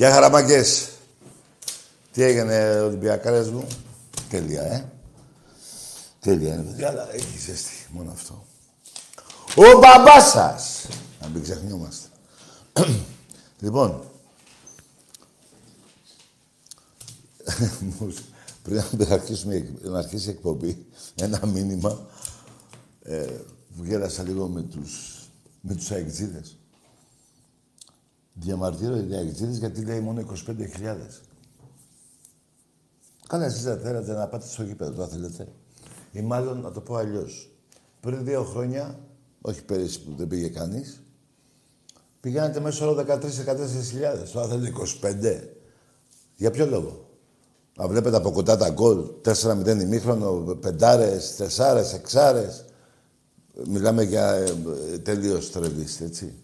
Γεια χαραμαγκές. Τι έγινε, Ολυμπιακάρες μου; Τέλεια, ε. Τέλεια είναι, παιδιά, αλλά έχει ζέστη. Μόνο αυτό. Ο μπαμπάς σας. Να μην ξεχνιόμαστε. λοιπόν. Πριν να αρχίσουμε να αρχίσει η εκπομπή, ένα μήνυμα ε, που γέλασα λίγο με τους, με τους αεξίδες. Διαμαρτύρω οι αεξίδες γιατί λέει μόνο 25.000. Καλά, εσείς δεν θέλετε να πάτε στο γήπεδο, το θέλετε. Ή μάλλον, να το πω αλλιώς. Πριν δύο χρόνια, όχι πέρυσι που δεν πήγε κανείς, πηγαίνετε μέσω όρο 13-14 Τώρα θέλετε 25. Για ποιο λόγο; Να βλέπετε από κοντά τα γκολ, 4-0 ημίχρονο, πεντάρες, τεσσάρες, εξάρες. Μιλάμε για ε, τελείως τρελίστε, έτσι.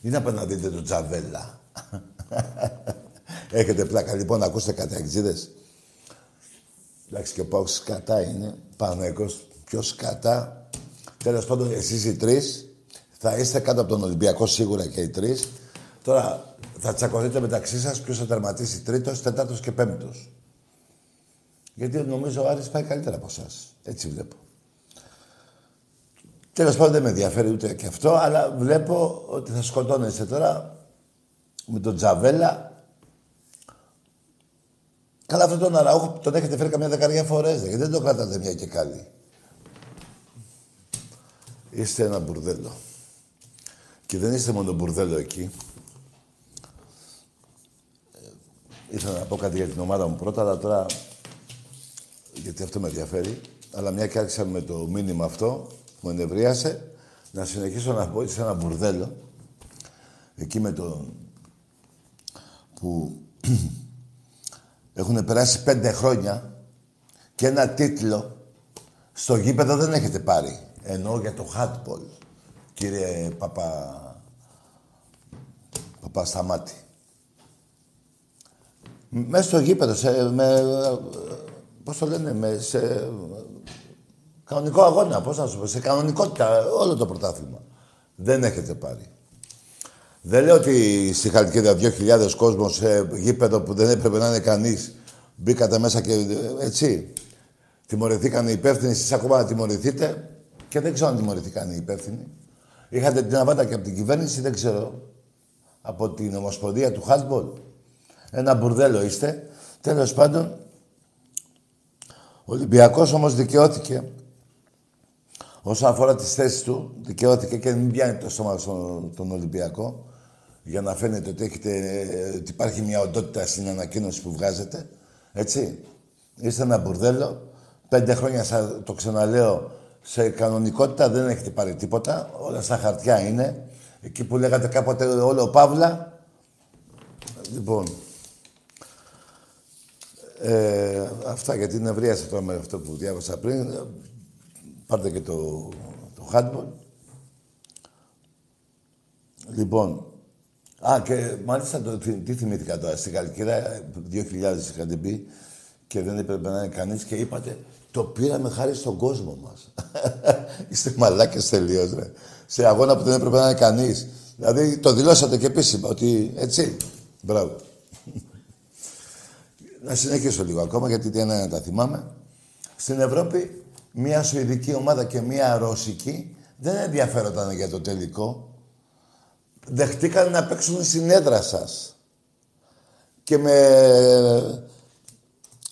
Ή να να δείτε τον Τζαβέλα. Έχετε πλάκα. Λοιπόν, ακούστε κάτι αξίδες. Εντάξει, και ο Πάουκ σκατά είναι. Παναγικός, πιο σκατά. Τέλος πάντων, εσείς οι τρεις θα είστε κάτω από τον Ολυμπιακό σίγουρα και οι τρεις. Τώρα θα τσακωθείτε μεταξύ σας ποιος θα τερματίσει τρίτος, τέταρτος και πέμπτος. Γιατί νομίζω ο Άρης πάει καλύτερα από εσάς. Έτσι βλέπω. Τέλος πάντων δεν με ενδιαφέρει ούτε και αυτό, αλλά βλέπω ότι θα σκοτώνεστε τώρα με τον Τζαβέλα. Καλά, αυτόν τον Αραούχο τον έχετε φέρει καμιά δεκαριά φορές, γιατί δεν το κρατάτε μια και καλή. Είστε ένα μπουρδέλο. Και δεν είστε μόνο μπουρδέλο εκεί. Ήθελα να πω κάτι για την ομάδα μου πρώτα, αλλά τώρα γιατί αυτό με ενδιαφέρει. Αλλά μια και άρχισα με το μήνυμα αυτό, μου ενευρίασε, να συνεχίσω να πω σε ένα μπουρδέλο, εκεί με το που έχουν περάσει πέντε χρόνια και ένα τίτλο στο γήπεδο δεν έχετε πάρει. Εννοώ για το hardball, κύριε Παπα... Παπα Σταμάτη. Μέσα στο γήπεδο, σε, με, πώς το λένε, με, σε κανονικό αγώνα, πώς να σου πω, σε κανονικότητα, όλο το πρωτάθλημα. Δεν έχετε πάρει. Δεν λέω ότι στη Χαλκίδα 2.000 κόσμος σε γήπεδο που δεν έπρεπε να είναι κανείς μπήκατε μέσα και έτσι. Τιμωρηθήκαν οι υπεύθυνοι, εσείς ακόμα να τιμωρηθείτε και δεν ξέρω αν τιμωρηθήκαν οι υπεύθυνοι. Είχατε την αβάτα και από την κυβέρνηση, δεν ξέρω, από την Ομοσπονδία του Χάσμπολ. Ένα μπουρδέλο είστε. Τέλος πάντων, ο Ολυμπιακός όμως δικαιώθηκε. Όσον αφορά τις θέσεις του, δικαιώθηκε και μην πιάνει το στόμα στον Ολυμπιακό για να φαίνεται ότι, έχετε, ότι υπάρχει μια οντότητα στην ανακοίνωση που βγάζετε. Έτσι. Είστε ένα μπουρδέλο. Πέντε χρόνια, το ξαναλέω, σε κανονικότητα δεν έχετε πάρει τίποτα. Όλα στα χαρτιά είναι. Εκεί που λέγατε κάποτε όλο Παύλα. Λοιπόν, ε, αυτά γιατί είναι ευρεία τώρα με αυτό που διάβασα πριν. Πάρτε και το, το handball. Λοιπόν, α, και μάλιστα το, τι θυμήθηκα τώρα. Στην Καλκίδα, 2.000 είχατε πει και δεν έπρεπε να είναι κανείς και είπατε το πήραμε χάρη στον κόσμο μας. Είστε μαλάκες τελείως, ρε. Σε αγώνα που δεν έπρεπε να είναι κανείς. Δηλαδή το δηλώσατε και επίσημα ότι έτσι. Μπράβο. να συνεχίσω λίγο ακόμα γιατί τι να τα θυμάμαι. Στην Ευρώπη μία Σουηδική ομάδα και μία Ρώσικη δεν ενδιαφέρονταν για το τελικό. Δεχτήκαν να παίξουν στην έδρα σας. Και με,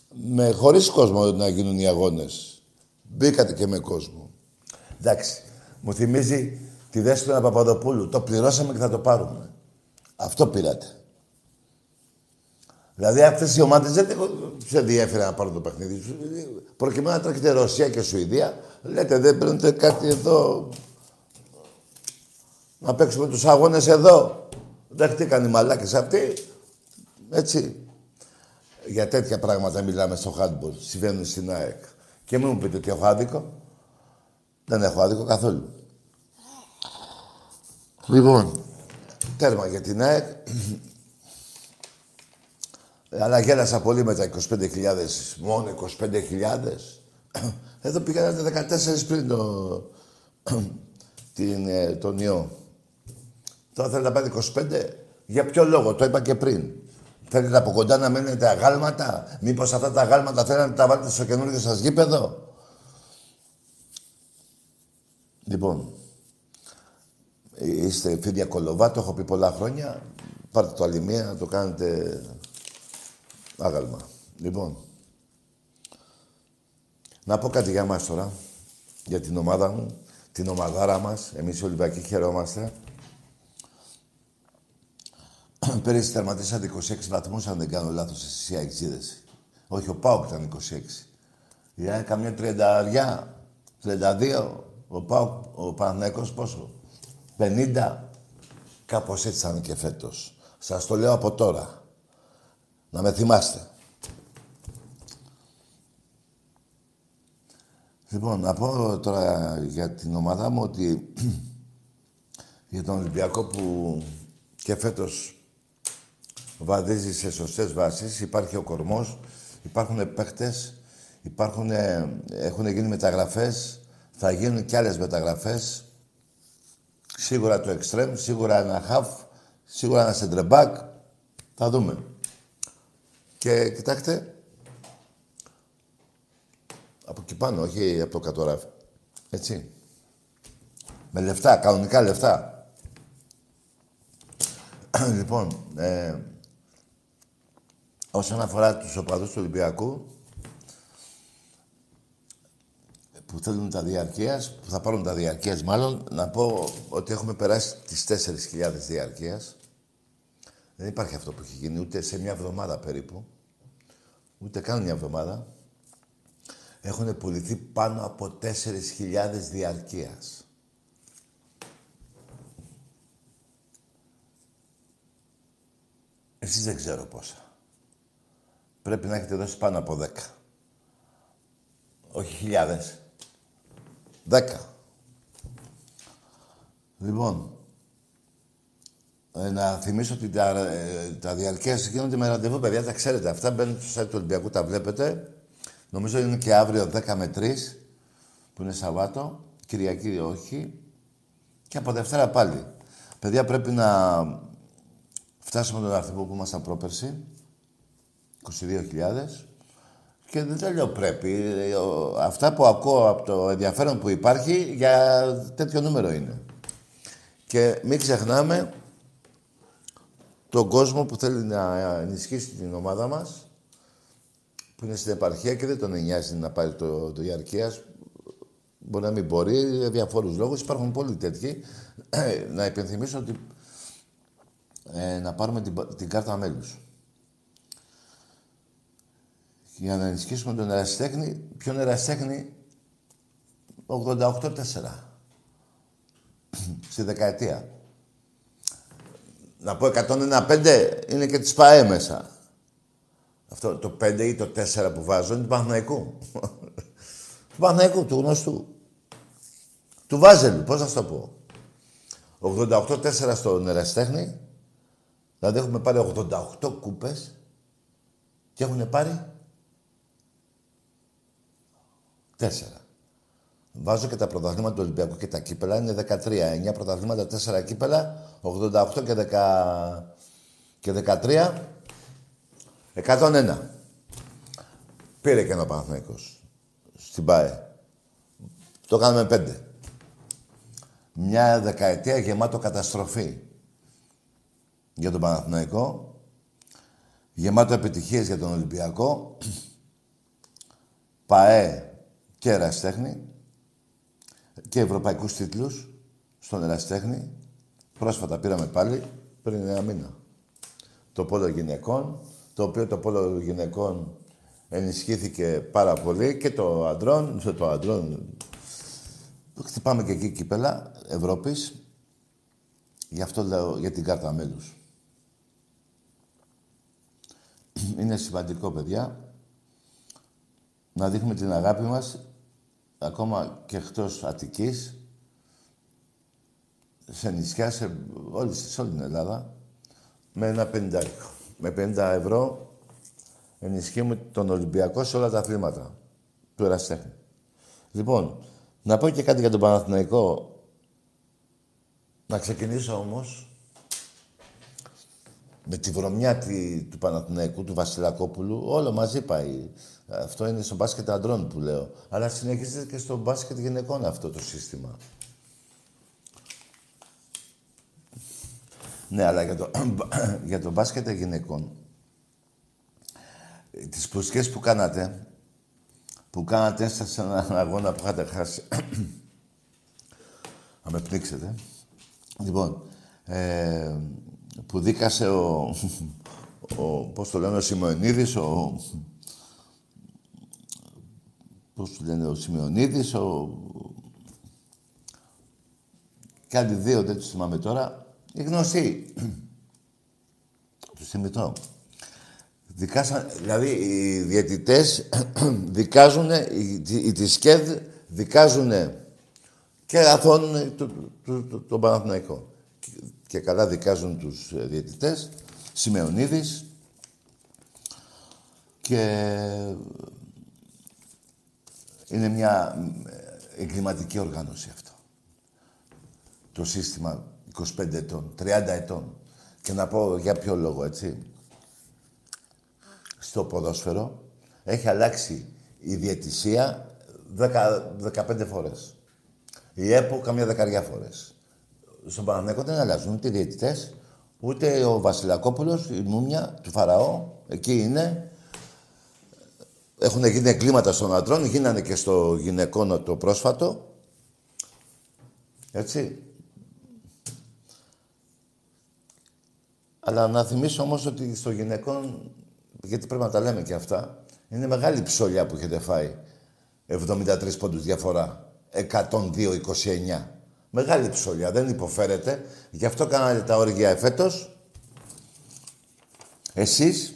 με χωρίς κόσμο να γίνουν οι αγώνες. Μπήκατε και με κόσμο. Εντάξει. Μου θυμίζει τη Δέσποινα Παπαδοπούλου. Το πληρώσαμε και θα το πάρουμε. Αυτό πήρατε. Δηλαδή αυτέ οι ομάδες δεν σε ενδιαφέρει να πάρουν το παιχνίδι. Προκειμένου να τρέχετε Ρωσία και Σουηδία, λέτε δεν παίρνετε κάτι εδώ. Να παίξουμε τους αγώνες εδώ. Δεχτήκαν οι μαλάκες αυτοί. Έτσι. Για τέτοια πράγματα μιλάμε στο handball. Συμβαίνουν στην ΑΕΚ. Και μην μου πείτε ότι έχω άδικο. Δεν έχω άδικο καθόλου. Λοιπόν, τέρμα για την ΑΕΚ. Αλλά γέλασα πολύ με τα 25.000, μόνο 25.000. Εδώ πήγατε 14 πριν το, την, ε, τον ιό. Τώρα θέλετε να πάτε 25. Για ποιο λόγο, το είπα και πριν. Θέλετε από κοντά να μένετε αγάλματα; Μήπως αυτά τα αγάλματα θέλετε να τα βάλετε στο καινούργιο σας γήπεδο; Λοιπόν, είστε φίλια κολοβά, το έχω πει πολλά χρόνια. Πάρτε το άλλη μία να το κάνετε άγαλμα. Λοιπόν, να πω κάτι για μας τώρα, για την ομάδα μου, την ομαδάρα μας. Εμείς οι Ολυμπιακοί χαιρόμαστε. Πέρυσι τερματίσατε 26 βαθμούς, αν δεν κάνω λάθος, εσείς οι αεξίδες. Όχι, ο Πάοκ ήταν 26. Για καμιά τριανταριά, 32. Ο Πάοκ, ο Παναθηναϊκός πόσο; 50. Κάπως έτσι θα είναι και φέτος. Σας το λέω από τώρα. Να με θυμάστε. Λοιπόν, να πω τώρα για την ομάδα μου ότι για τον Ολυμπιακό που και φέτος βαδίζει σε σωστές βάσεις, υπάρχει ο κορμός, υπάρχουν παίχτες, υπάρχουν, έχουν γίνει μεταγραφές, θα γίνουν και άλλες μεταγραφές. Σίγουρα το εξτρέμ, σίγουρα ένα χαφ, σίγουρα ένα σεντρεμπάκ. Θα δούμε. Και κοιτάξτε, από εκεί πάνω, όχι από το κατοράφι. Έτσι. Με λεφτά, κανονικά λεφτά. λοιπόν, ε, όσον αφορά τους οπαδούς του Ολυμπιακού, που θέλουν τα διαρκείας, που θα πάρουν τα διαρκείας μάλλον, να πω ότι έχουμε περάσει τις 4.000 διαρκείας. Δεν υπάρχει αυτό που έχει γίνει ούτε σε μια εβδομάδα περίπου. Ούτε καν μια εβδομάδα έχουν πουληθεί πάνω από 4.000 διαρκείας. Εσείς δεν ξέρω πόσα. Πρέπει να έχετε δώσει πάνω από 10. Όχι χιλιάδες. 10. Λοιπόν, ε, να θυμίσω ότι τα, ε, τα διαρκείας γίνονται με ραντεβού, παιδιά, τα ξέρετε. Αυτά μπαίνουν στο site του Ολυμπιακού, τα βλέπετε. Νομίζω είναι και αύριο 10 με 3, που είναι Σαββάτο. Κυριακή όχι. Και από Δευτέρα πάλι. Παιδιά, πρέπει να φτάσουμε τον αριθμό που ήμασταν πρόπερση. 22.000. Και δεν λέω πρέπει. Αυτά που ακούω από το ενδιαφέρον που υπάρχει για τέτοιο νούμερο είναι. Και μην ξεχνάμε τον κόσμο που θέλει να ενισχύσει την ομάδα μας που είναι στην επαρχία και δεν τον νοιάζει να πάρει το, το διαρκείας. Μπορεί να μην μπορεί, για διαφόρους λόγους. Υπάρχουν πολλοί τέτοιοι. να υπενθυμίσω ότι ε, να πάρουμε την, την κάρτα μέλους. Για να ενισχύσουμε τον ερασιτέχνη, ποιον ερασιτέχνη 88-4. Στη δεκαετία. Να πω 101-5 είναι και της ΠαΕ μέσα. Αυτό το 5 ή το 4 που βάζω είναι του Παναθηναϊκού. του Παναθηναϊκού, του γνωστού. Του Βάζελου, πώς θα το πω. 88-4 στον Εραστέχνη. Δηλαδή έχουμε πάρει 88 κούπες και έχουν πάρει 4. Βάζω και τα πρωταθλήματα του Ολυμπιακού και τα κύπελα είναι 13. 9 πρωταθλήματα, 4 κύπελα, 88 και, 10... και 13 101. Πήρε και ένα Παναθηναϊκός στην ΠΑΕ. Το κάναμε πέντε. Μια δεκαετία γεμάτο καταστροφή για τον Παναθηναϊκό. Γεμάτο επιτυχίες για τον Ολυμπιακό. ΠΑΕ και Εραστέχνη. Και ευρωπαϊκούς τίτλους στον Εραστέχνη. Πρόσφατα πήραμε πάλι πριν ένα μήνα. Το πόλο γυναικών το οποίο το πόλο γυναικών ενισχύθηκε πάρα πολύ και το αντρών, το αντρών, χτυπάμε και εκεί κύπελα Ευρώπης. Γι' αυτό λέω για την κάρτα μέλους. Είναι σημαντικό, παιδιά, να δείχνουμε την αγάπη μας ακόμα και εκτός Αττικής, σε νησιά, σε όλη, σε όλη την Ελλάδα, με ένα πεντάρικο με 50 ευρώ ενισχύουμε τον Ολυμπιακό σε όλα τα αθλήματα του Εραστέχνη. Λοιπόν, να πω και κάτι για τον Παναθηναϊκό. Να ξεκινήσω όμως με τη βρωμιά του Παναθηναϊκού, του Βασιλακόπουλου, όλο μαζί πάει. Αυτό είναι στο μπάσκετ αντρών που λέω. Αλλά συνεχίζεται και στο μπάσκετ γυναικών αυτό το σύστημα. Ναι, αλλά για το, για το μπάσκετ γυναικών, τις προσχέσεις που κάνατε, που κάνατε σε έναν αγώνα που είχατε χάσει, να με πνίξετε, λοιπόν, ε, που δίκασε ο, ο, πώς το λένε, ο Σιμεωνίδης, ο, πώς το λένε, ο Σιμεωνίδης, ο, και άλλοι δύο, δεν τους θυμάμαι τώρα, οι γνωστοί. τους θυμηθώ. Δικάσαν, δηλαδή οι διαιτητές δικάζουν, οι, οι της ΚΕΔ δικάζουν και αθώνουν τον το, το, το Παναθηναϊκό και καλά δικάζουν τους ε, διαιτητές, Σημεωνίδης και είναι μια ε, εγκληματική οργάνωση αυτό. Το σύστημα 25 ετών, 30 ετών. Και να πω για ποιο λόγο, έτσι. Στο ποδόσφαιρο έχει αλλάξει η διαιτησία 15 φορές. Η ΕΠΟ καμιά δεκαριά φορές στον Παναθηναϊκό δεν αλλάζουν ούτε οι διαιτητές, ούτε ο Βασιλακόπουλος, η μούμια του Φαραώ, εκεί είναι. Έχουν γίνει εγκλήματα στον αντρών, γίνανε και στο γυναικό το πρόσφατο. Έτσι. Αλλά να θυμίσω όμως ότι στο γυναικό, γιατί πρέπει να τα λέμε και αυτά, είναι μεγάλη ψωλιά που έχετε φάει. 73 πόντους διαφορά. 102-29. Μεγάλη ψωλιά, δεν υποφέρεται. Γι' αυτό κάνατε τα όργια εφέτος. Εσείς,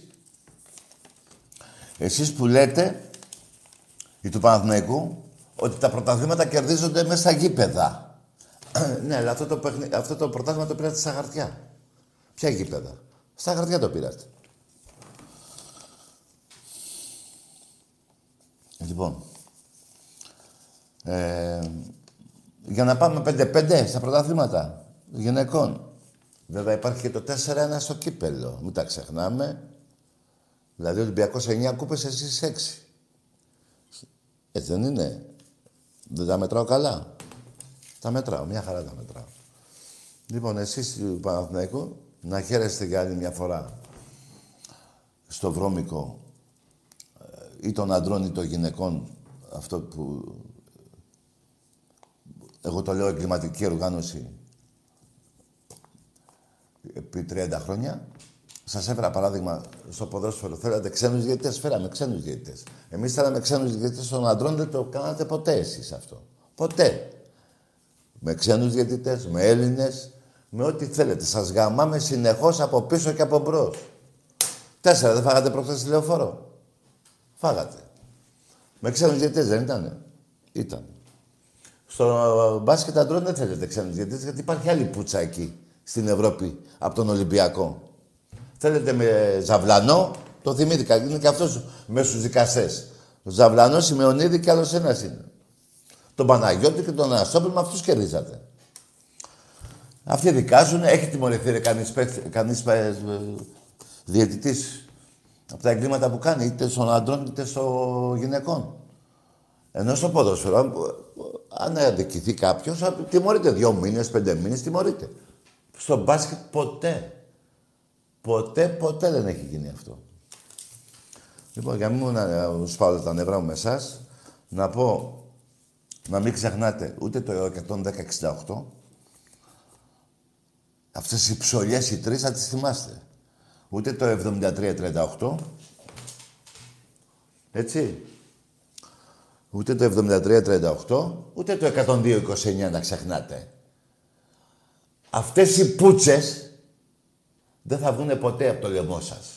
εσείς που λέτε, ή του Παναθηναϊκού, ότι τα πρωταθλήματα κερδίζονται μέσα στα γήπεδα. ναι, αλλά αυτό το, αυτό το πρωτάθλημα το πήρατε στα χαρτιά. Ποια γήπεδα; Στα χαρτιά το πήρατε. Λοιπόν, ε, για να πάμε 5-5 στα πρωταθλήματα γυναικών. Βέβαια υπάρχει και το 4-1 στο κύπελο. Μην τα ξεχνάμε. Δηλαδή ο Ολυμπιακός 9 κούπες, εσείς 6. Έτσι δεν είναι. Δεν τα μετράω καλά. Τα μετράω, μια χαρά τα μετράω. Λοιπόν, εσείς του Παναθηναϊκού να χαίρεστε για άλλη μια φορά στο βρώμικο ε, ή των αντρών ή των γυναικών αυτό που εγώ το λέω εγκληματική οργάνωση επί 30 χρόνια. Σας έφερα παράδειγμα στο ποδόσφαιρο. Θέλατε ξένους διαιτητές, φέραμε ξένους διαιτητές. Εμείς θέλαμε ξένους διαιτητές των αντρών, δεν το κάνατε ποτέ εσείς αυτό. Ποτέ. Με ξένους διαιτητές, με Έλληνες, με ό,τι θέλετε. Σας γαμάμε συνεχώς από πίσω και από μπρος. Τέσσερα δεν φάγατε προχθές λεωφόρο; Φάγατε. Με ξένους διαιτητές δεν ήταν. Ήταν. Στο μπάσκετ αντρών δεν θέλετε ξένους διαιτητές, γιατί υπάρχει άλλη πουτσα εκεί, στην Ευρώπη, από τον Ολυμπιακό. Θέλετε με Ζαβλανό, το θυμήθηκα, είναι και αυτός με στους δικαστές. Ο Ζαβλανός, Σιμεωνίδη και άλλος ένας είναι. Τον Παναγιώτη και τον Αναστόπουλο, με αυτούς κερδίζατε. Αυτοί δικάζουν, έχει τιμωρηθεί κανείς, κανείς ε, διαιτητής από τα εγκλήματα που κάνει, είτε στον αντρών είτε στο γυναικών. Ενώ στο ποδόσφαιρο, αν αδικηθεί κάποιος, τιμωρείται δύο μήνες, πέντε μήνες, τιμωρείται. Στο μπάσκετ ποτέ. Ποτέ, ποτέ δεν έχει γίνει αυτό. Λοιπόν, για μην μου σπάω τα νευρά μου με εσάς, να πω να μην ξεχνάτε ούτε το 110-68. Αυτές οι ψωλιές οι τρεις θα τις θυμάστε. Ούτε το 73-38. Έτσι. Ούτε το 73-38, ούτε το 102-29 να ξεχνάτε. Αυτές οι πούτσες δεν θα βγουν ποτέ από το λαιμό σας.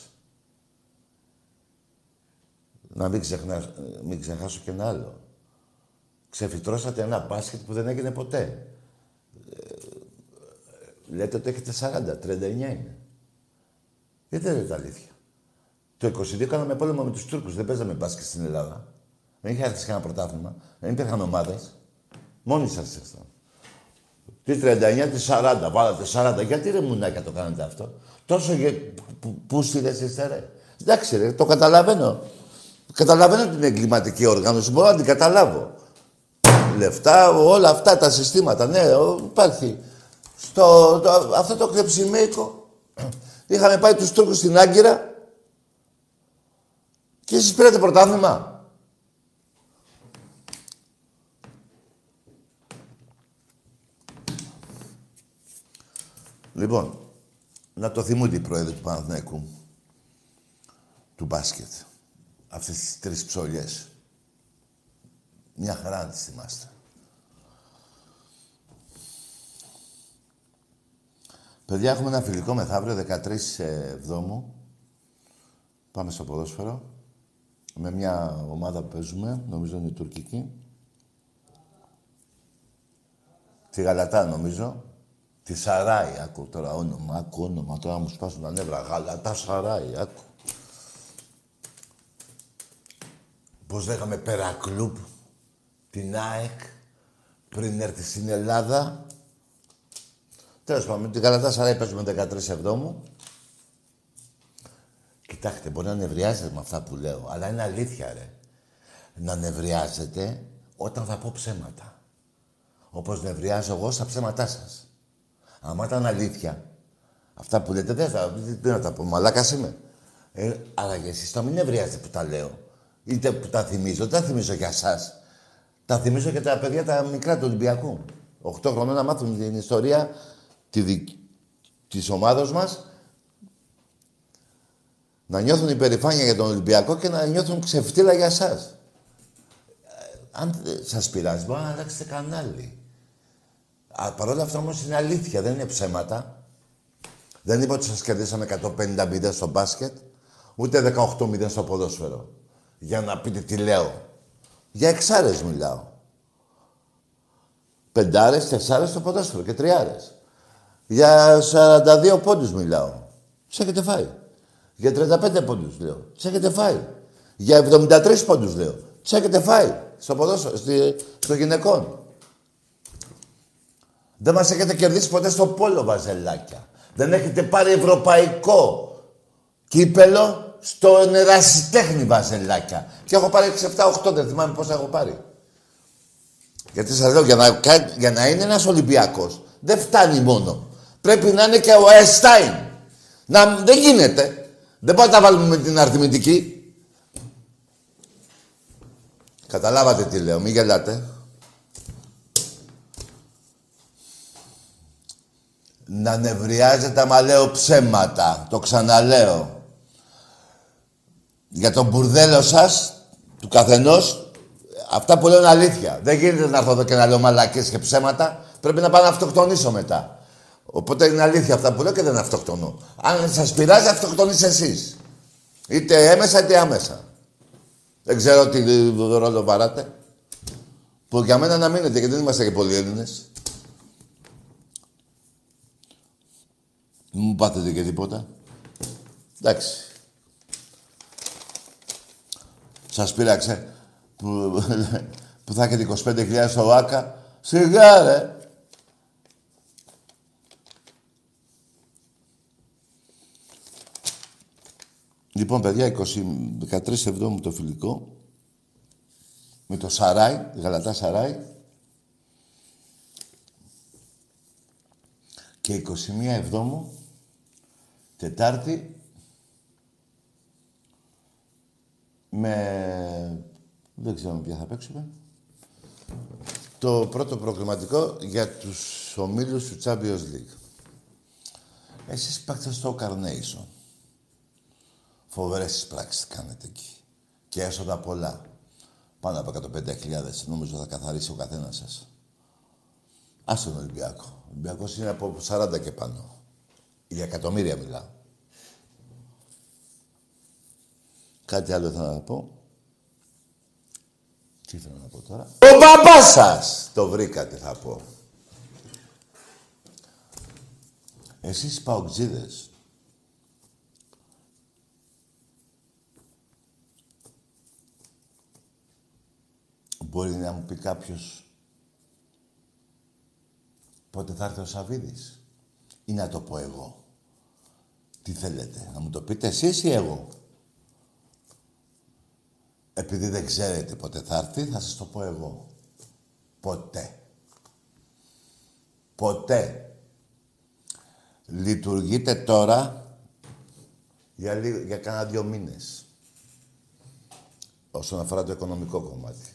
Να μην, ξεχνά, μην ξεχάσω και ένα άλλο. Ξεφυτρώσατε ένα μπάσκετ που δεν έγινε ποτέ. Ε, λέτε ότι έχετε 40, 39 είναι. Γιατί δεν είναι τα αλήθεια. Το 22 κάναμε πόλεμο με τους Τούρκους. Δεν παίζαμε μπάσκετ στην Ελλάδα. Δεν είχε έρθει κανένα πρωτάθλημα. Δεν υπήρχαν ομάδες. Μόνοι σας ήσασταν. Τις 39, τις 40. Βάλατε 40. Γιατί ρε μουνάκια το κάνετε αυτό; Τόσο γε... Πού είστε, ρε. Εντάξει, ρε, το καταλαβαίνω. Καταλαβαίνω την εγκληματική οργάνωση, μπορώ να την καταλάβω. Λεφτά, όλα αυτά τα συστήματα, ναι, υπάρχει. Στο, το, αυτό το κλεψιμίκο, είχαμε πάει τους Τούρκους στην Άγκυρα και εσείς πήρατε πρωτάθλημα. Λοιπόν, να το θυμούνται οι πρόεδροι του Παναθηναϊκού, του μπάσκετ. Αυτές τις τρεις ψωλιές. Μια χαρά να τις θυμάστε. Παιδιά, έχουμε ένα φιλικό μεθαύριο, 13 Εβδόμου. Πάμε στο ποδόσφαιρο. Με μια ομάδα που παίζουμε, νομίζω είναι η τουρκική. Τη Γαλατά, νομίζω. Τη Σαράι, άκου τώρα όνομα, άκου όνομα, τώρα μου σπάσουν τα νεύρα. Γαλατά Σαράι, άκου. Πώς λέγαμε Περακλούπ, την ΑΕΚ, πριν έρθει στην Ελλάδα. Τέλος πάντων, με την Γαλατά Σαράι παίζουμε 13 Εβδόμου. Κοιτάξτε, μπορεί να νευριάζετε με αυτά που λέω, αλλά είναι αλήθεια, ρε. Να νευριάζετε όταν θα πω ψέματα. Όπως νευριάζω εγώ στα ψέματά σας. Άμα ήταν αλήθεια, αυτά που λέτε δεν θα, δεν θα τα πω. Μαλάκα είμαι. Ε, αλλά για εσείς το μην νευριάζετε που τα λέω. Είτε που τα θυμίζω. Δεν τα θυμίζω για εσά. Τα θυμίζω για τα παιδιά τα μικρά του Ολυμπιακού. 8 χρονών να μάθουν την ιστορία τη δι... της ομάδος μας να νιώθουν υπερηφάνεια για τον Ολυμπιακό και να νιώθουν ξεφτύλα για εσά. Ε, αν σας πειράζει, μπορεί να αλλάξετε κανάλι. Παρ' όλα αυτά όμως είναι αλήθεια, δεν είναι ψέματα. Δεν είπα ότι σας κερδίσαμε 150 στο μπάσκετ, ούτε 18 στο ποδόσφαιρο. Για να πείτε τι λέω. Για εξάρες μιλάω. Πεντάρες, τεσσάρες στο ποδόσφαιρο και τριάρες. Για 42 πόντους μιλάω. Σε έχετε φάει. Για 35 πόντους λέω. Σε έχετε φάει. Για 73 πόντους λέω. Σε έχετε φάει. Στο ποδόσφαιρο, στο γυναικών. Δεν μας έχετε κερδίσει ποτέ στο πόλο, βαζελάκια. Δεν έχετε πάρει ευρωπαϊκό κύπελο στο νερασιτέχνη, βαζελάκια. Και έχω πάρει 6-7-8, δεν θυμάμαι πόσα έχω πάρει. Γιατί σας λέω, για να, για να είναι ένας Ολυμπιακός, δεν φτάνει μόνο. Πρέπει να είναι και ο Εστάιν. Να, δεν γίνεται. Δεν μπορούμε να τα βάλουμε με την αριθμητική. Καταλάβατε τι λέω, μην γελάτε. Να νευριάζετε άμα λέω ψέματα. Το ξαναλέω. Για τον μπουρδέλο σας, του καθενός, αυτά που λέω είναι αλήθεια. Δεν γίνεται να έρθω εδώ και να λέω μαλακές και ψέματα. Πρέπει να πάω να αυτοκτονήσω μετά. Οπότε είναι αλήθεια αυτά που λέω και δεν αυτοκτονώ. Αν σας πειράζει, αυτοκτονείς εσείς. Είτε έμεσα είτε άμεσα. Δεν ξέρω τι ρόλο βαράτε. Που για μένα να μείνετε, γιατί δεν είμαστε και πολλοί Έλληνες. Μην μου πάθετε και τίποτα. Εντάξει. Σας πείραξε που, που θα έχετε 25.000 στο ΆΚΑ. Σιγά ρε. Λοιπόν, παιδιά, 20, 13 Εβδόμου το φιλικό. Με το Σαράι, Γαλατά Σαράι. Και 21 Εβδόμου Τετάρτη με... Δεν ξέρω ποια θα παίξουμε. Το πρώτο προκριματικό για τους ομίλους του Champions League. Εσείς παίξτε στο Carnation. Φοβερές πράξεις κάνετε εκεί. Και έσοδα πολλά. Πάνω από 150.000 νομίζω θα καθαρίσει ο καθένας σας. Ας τον Ολυμπιακό. Ο Ολυμπιακός είναι από 40 και πάνω. Για εκατομμύρια μιλάω. Κάτι άλλο θα να πω. Τι θέλω να πω τώρα. Ο μπαμπάς σας! Το βρήκατε θα πω. Εσείς παοξίδες. Μπορεί να μου πει κάποιος πότε θα έρθει ο Σαββίδης ή να το πω εγώ. Τι θέλετε, να μου το πείτε εσείς ή εγώ; Επειδή δεν ξέρετε πότε θα έρθει, θα σας το πω εγώ. Ποτέ. Ποτέ. Λειτουργείτε τώρα για, λίγο, για κάνα δύο μήνες. Όσον αφορά το οικονομικό κομμάτι.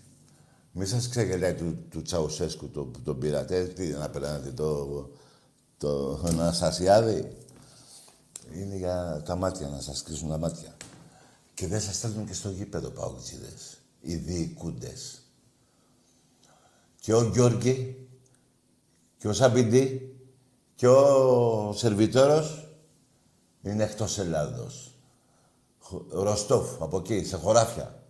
Μη σας ξεγελάει του, του Τσαουσέσκου το, που τον πήρατε. Τι να περνάτε το, το, το Αναστασιάδη. Είναι για τα μάτια, να σας κλείσουν τα μάτια. Και δεν σας στέλνουν και στο γήπεδο παουτσίδες. Οι διοικούντες. Και ο Γιώργη και ο Σαμπιντή και ο Σερβιτόρος είναι εκτός Ελλάδος. Ροστόφ, από εκεί, σε χωράφια.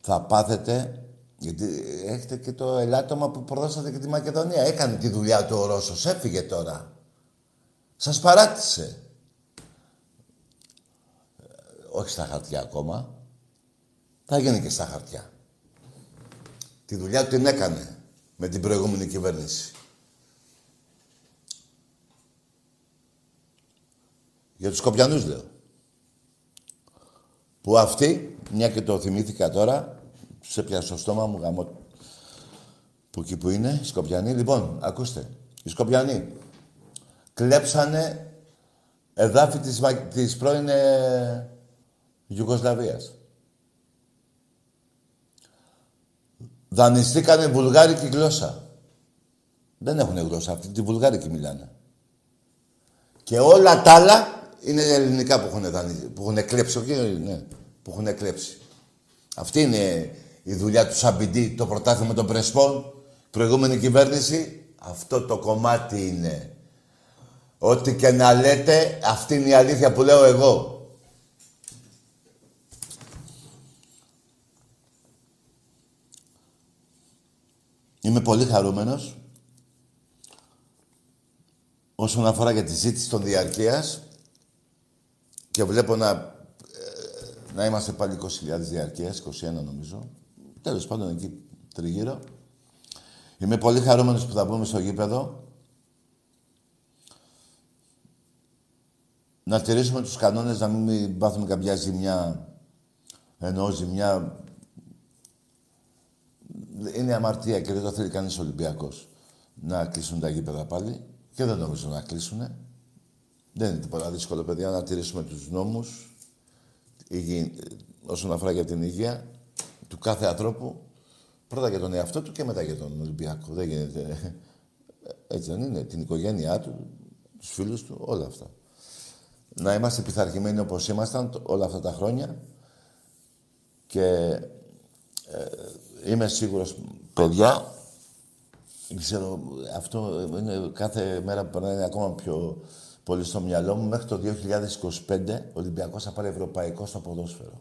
Θα πάθετε, γιατί έχετε και το ελάττωμα που προδώσατε και τη Μακεδονία. Έκανε τη δουλειά του ο Ρώσος, έφυγε τώρα. Σας παράτησε. Όχι στα χαρτιά ακόμα. Θα γίνει και στα χαρτιά. Τη δουλειά του την έκανε με την προηγούμενη κυβέρνηση. Για τους Σκοπιανούς λέω. Που αυτοί, μια και το θυμήθηκα τώρα, σε πιάσει στο στόμα μου γαμώ που εκεί που είναι, οι Σκοπιανοί. Λοιπόν, ακούστε, οι Σκοπιανοί κλέψανε εδάφη της, της πρώην ε, Ιουγκοσλαβίας. Δανειστήκανε βουλγάρικη γλώσσα. Δεν έχουν γλώσσα αυτή, τη βουλγάρικη μιλάνε. Και όλα τα άλλα είναι ελληνικά που έχουν, δανει... που έχουν κλέψει, όχι, ναι, που έχουν κλέψει. Αυτή είναι η δουλειά του Σαμπιντή, το πρωτάθλημα των Πρεσπών, προηγούμενη κυβέρνηση. Αυτό το κομμάτι είναι. Ό,τι και να λέτε, αυτή είναι η αλήθεια που λέω εγώ. Είμαι πολύ χαρούμενος όσον αφορά για τη ζήτηση των διαρκείας και βλέπω να, ε, να είμαστε πάλι 20.000 διαρκείας, 21 νομίζω. Τέλος πάντων εκεί τριγύρω. Είμαι πολύ χαρούμενος που θα μπούμε στο γήπεδο. Να τηρήσουμε τους κανόνες, να μην πάθουμε κάποια ζημιά. Εννοώ ζημιά είναι αμαρτία και δεν το θέλει κανείς Ολυμπιακός να κλείσουν τα γήπεδα πάλι και δεν νομίζω να κλείσουν. Δεν είναι τίποτα δύσκολο, παιδιά, να τηρήσουμε τους νόμους όσον αφορά για την υγεία του κάθε ανθρώπου. Πρώτα για τον εαυτό του και μετά για τον Ολυμπιακό. Δεν γίνεται. Έτσι δεν είναι. Την οικογένειά του, τους φίλους του, όλα αυτά. Να είμαστε πειθαρχημένοι όπως ήμασταν όλα αυτά τα χρόνια και ε, Είμαι σίγουρος, παιδιά, ξέρω, αυτό είναι κάθε μέρα που περνάει ακόμα πιο πολύ στο μυαλό μου. Μέχρι το 2025 ο Ολυμπιακός θα πάρει ευρωπαϊκό στο ποδόσφαιρο.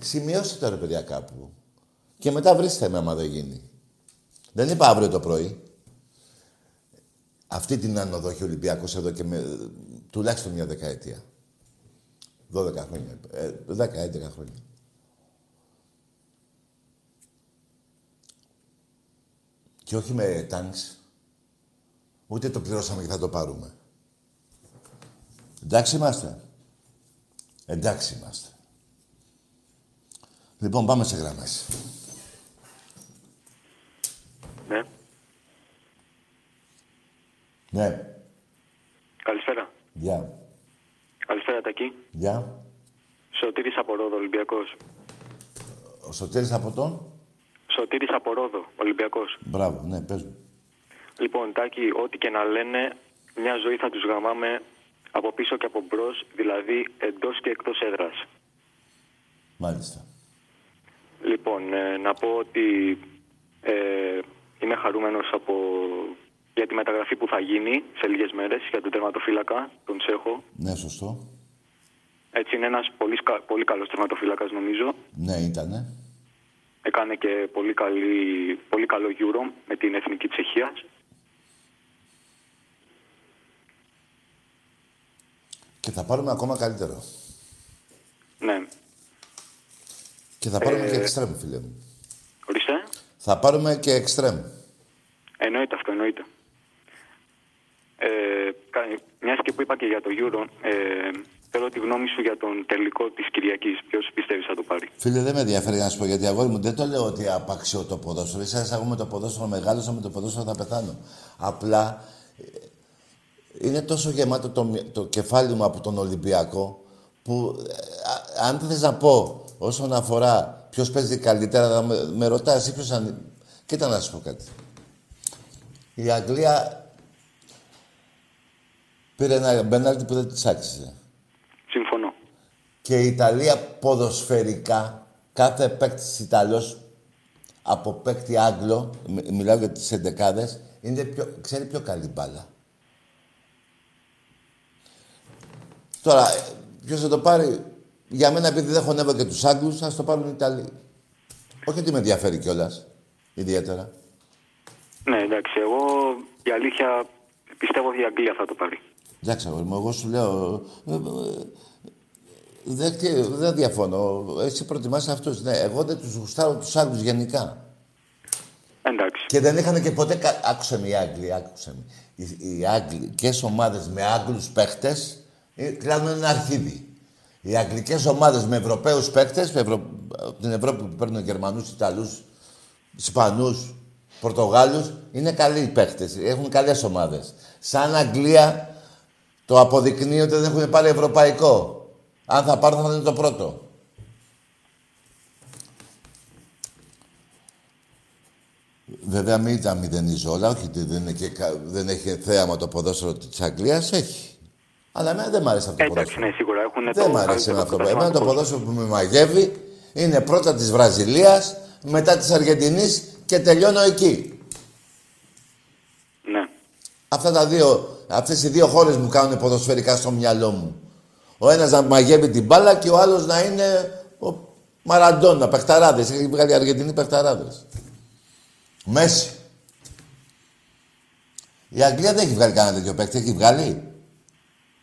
Σημειώστε το ρε παιδιά κάπου. Και μετά βρίσκεται με άμα δεν γίνει. Δεν είπα αύριο το πρωί. Αυτή την άνοδο έχει ο Ολυμπιακός εδώ και με τουλάχιστον μια δεκαετία. 12 χρόνια. 10-11 ε, χρόνια. Και όχι με τάγκς. Ούτε το πληρώσαμε και θα το πάρουμε. Εντάξει είμαστε. Εντάξει είμαστε. Λοιπόν, πάμε σε γραμμές. Ναι. Ναι. Καλησπέρα. Γεια. Καλησπέρα, Τακί. Γεια. Σωτήρης από Ρόδο, Ολυμπιακός. Ο Σωτήρης από τον... Σωτήρης από Ρόδο, Ολυμπιακός. Μπράβο, ναι, πες μου. Λοιπόν, Τάκη, ό,τι και να λένε, μια ζωή θα τους γαμάμε από πίσω και από μπρος, δηλαδή εντός και εκτός έδρας. Μάλιστα. Λοιπόν, ε, να πω ότι ε, είμαι χαρούμενος από, για τη μεταγραφή που θα γίνει σε λίγες μέρες για τον τερματοφύλακα, τον Τσέχο. Ναι, σωστό. Έτσι είναι ένας πολύ, πολύ καλός τερματοφύλακας νομίζω. Ναι, ήτανε. Έκανε και πολύ, καλή, πολύ καλό Euro με την Εθνική Τσεχίας. Και θα πάρουμε ακόμα καλύτερο. Ναι. Και θα πάρουμε Ε, και εξτρέμ, φίλε μου. Ορίστε. Θα πάρουμε και εξτρέμ. Εννοείται αυτό, εννοείται. Ε, κα- μιας και που είπα και για το Euro, ε, θέλω τη γνώμη σου για τον τελικό της Κυριακής. Ποιος πιστεύεις θα το πάρει; Φίλε, δεν με ενδιαφέρει να σου πω γιατί αγόρι μου δεν το λέω ότι απαξιώ το ποδόσφαιρο. Ίσα εγώ με το ποδόσφαιρο μεγάλωσα, με το ποδόσφαιρο θα πεθάνω. Απλά ε, είναι τόσο γεμάτο το, μυ- το κεφάλι μου από τον Ολυμπιακό που ε, α- αν θες να πω όσον αφορά ποιος παίζει καλύτερα, να με, με ρωτάς ή ποιος αν... Κοίτα να σου πω κάτι. Η Αγγλία πήρε ένα μπέναλτι που δεν της άξιζε. Συμφωνώ. Και η Ιταλία ποδοσφαιρικά, κάθε παίκτης Ιταλός από παίκτη Άγγλο, μι- μιλάω για τις εντεκάδες, είναι πιο, ξέρει πιο καλή μπάλα. Τώρα, ε, ποιος θα το πάρει, για μένα επειδή δεν χωνεύω και τους Άγγλους, θα το πάρουν οι Ιταλοί. Όχι ότι με ενδιαφέρει κιόλας, ιδιαίτερα. Ναι, εντάξει, εγώ η αλήθεια πιστεύω ότι η Αγγλία θα το πάρει. Εντάξει, αγόρι μου, εγώ σου λέω. ε, ε, Δεν, και- δεν διαφωνώ. Εσύ προτιμάς αυτούς. Ναι, εγώ δεν τους γουστάρω τους Άγγλους γενικά. Εντάξει. Και δεν είχαν και ποτέ. κα- Άκουσε με οι Άγγλοι, άκουσε με. Οι, οι αγγλικές ομάδες με Άγγλους παίχτες ε, κλάνουν ένα αρχίδι. Οι αγγλικές ομάδες με Ευρωπαίους παίχτες, με Ευρω... από την Ευρώπη που παίρνουν Γερμανούς, Ιταλούς, Ισπανούς, Πορτογάλους, είναι καλοί παίχτες. Έχουν καλές ομάδες. Σαν Αγγλία το αποδεικνύει ότι δεν έχουν πάρει ευρωπαϊκό. Αν θα πάρουν θα είναι το πρώτο. Βέβαια μην τα μηδενίζω όλα, όχι ότι δεν, είναι και, κα- δεν έχει θέαμα το ποδόσφαιρο της Αγγλίας, έχει. Αλλά εμένα δεν μ' αρέσει αυτό το Εντάξει, ποδόσφαιρο. ναι, σίγουρα έχουν Δεν μ' αρέσει εμένα αυτό. Εμένα το ποδόσφαιρο που με μαγεύει είναι πρώτα της Βραζιλίας, μετά της Αργεντινής και τελειώνω εκεί. Ναι. Αυτά τα δύο, αυτές οι δύο χώρες μου κάνουν ποδοσφαιρικά στο μυαλό μου. Ο ένας να μαγεύει την μπάλα και ο άλλος να είναι ο Μαραντόνα, παιχταράδες. Έχει βγάλει η Αργεντινή παιχταράδες. Μέση. Η Αγγλία δεν έχει βγάλει κανένα τέτοιο παίκτη, έχει βγάλει.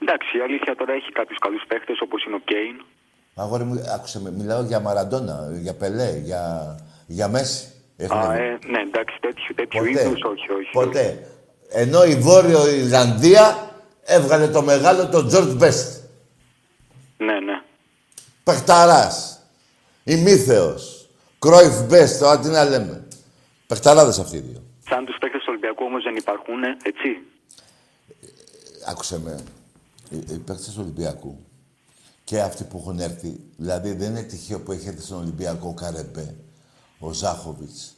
Εντάξει, η αλήθεια τώρα έχει κάποιους καλούς παίχτε όπως είναι ο Κέιν. Αγόρι μου, άκουσε με, μιλάω για Μαραντόνα, για Πελέ, για, για Μέση. Έχουνε Α, βγει. ε, ναι, εντάξει, τέτοιου, τέτοιου Ποτέ. είδους όχι, όχι. Ποτέ. Ενώ η Βόρειο Ιρλανδία έβγαλε το μεγάλο τον George Best. Ναι, ναι. Πεχταράς. Ημίθεος. Κρόιφ Μπέστ, τώρα τι να λέμε. Πεχταράδες αυτοί οι δύο. Σαν τους παίχτε του Ολυμπιακού όμως δεν υπάρχουν, ε, έτσι. Άκουσε με. Οι, οι παίκτες του Ολυμπιακού και αυτοί που έχουν έρθει, δηλαδή δεν είναι τυχαίο που έχει έρθει στον Ολυμπιακό ο Καρεμπέ, ο Ζάχοβιτς,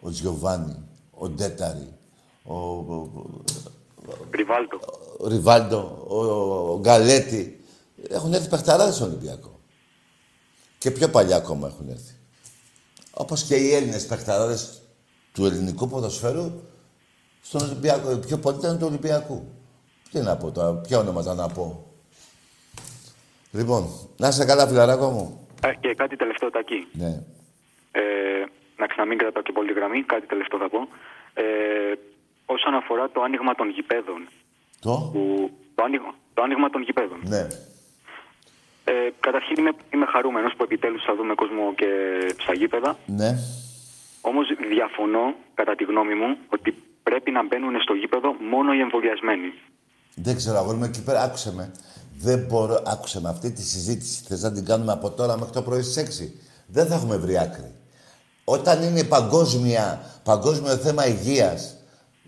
ο Τζιοβάνι, ο Ντέταρη, ο, ο, Ριβάλτο. ο Ριβάλντο, ο, ο Γκαλέτη. Έχουν έρθει παιχταράδες στον Ολυμπιακό. Και πιο παλιά ακόμα έχουν έρθει. Όπως και οι Έλληνες παιχταράδες του ελληνικού ποδοσφαίρου στον Ολυμπιακό. Πιο πολύ ήταν του Ολυμπιακού. Τι να πω τώρα, ποια ονόματα να πω. Λοιπόν, να είσαι καλά φιλαράκο μου. Ε, και κάτι τελευταίο τακί. Ναι. Ε, να ξαναμείνει κρατάω και πολύ γραμμή, κάτι τελευταίο θα πω. Ε, όσον αφορά το άνοιγμα των γηπέδων. Το; Που, το, άνοιγμα, το άνοιγμα των γηπέδων. Ναι. Ε, καταρχήν είμαι, είμαι χαρούμενος που επιτέλους θα δούμε κόσμο και στα γήπεδα. Ναι. Όμως διαφωνώ, κατά τη γνώμη μου, ότι πρέπει να μπαίνουν στο γήπεδο μόνο οι εμβολιασμένοι. Δεν ξέρω, αγόρι μου, εκεί πέρα άκουσε με. Δεν μπορώ, άκουσε με αυτή τη συζήτηση. Θες να την κάνουμε από τώρα μέχρι το πρωί στις 6. Δεν θα έχουμε βρει άκρη. Όταν είναι παγκόσμια, παγκόσμιο θέμα υγείας,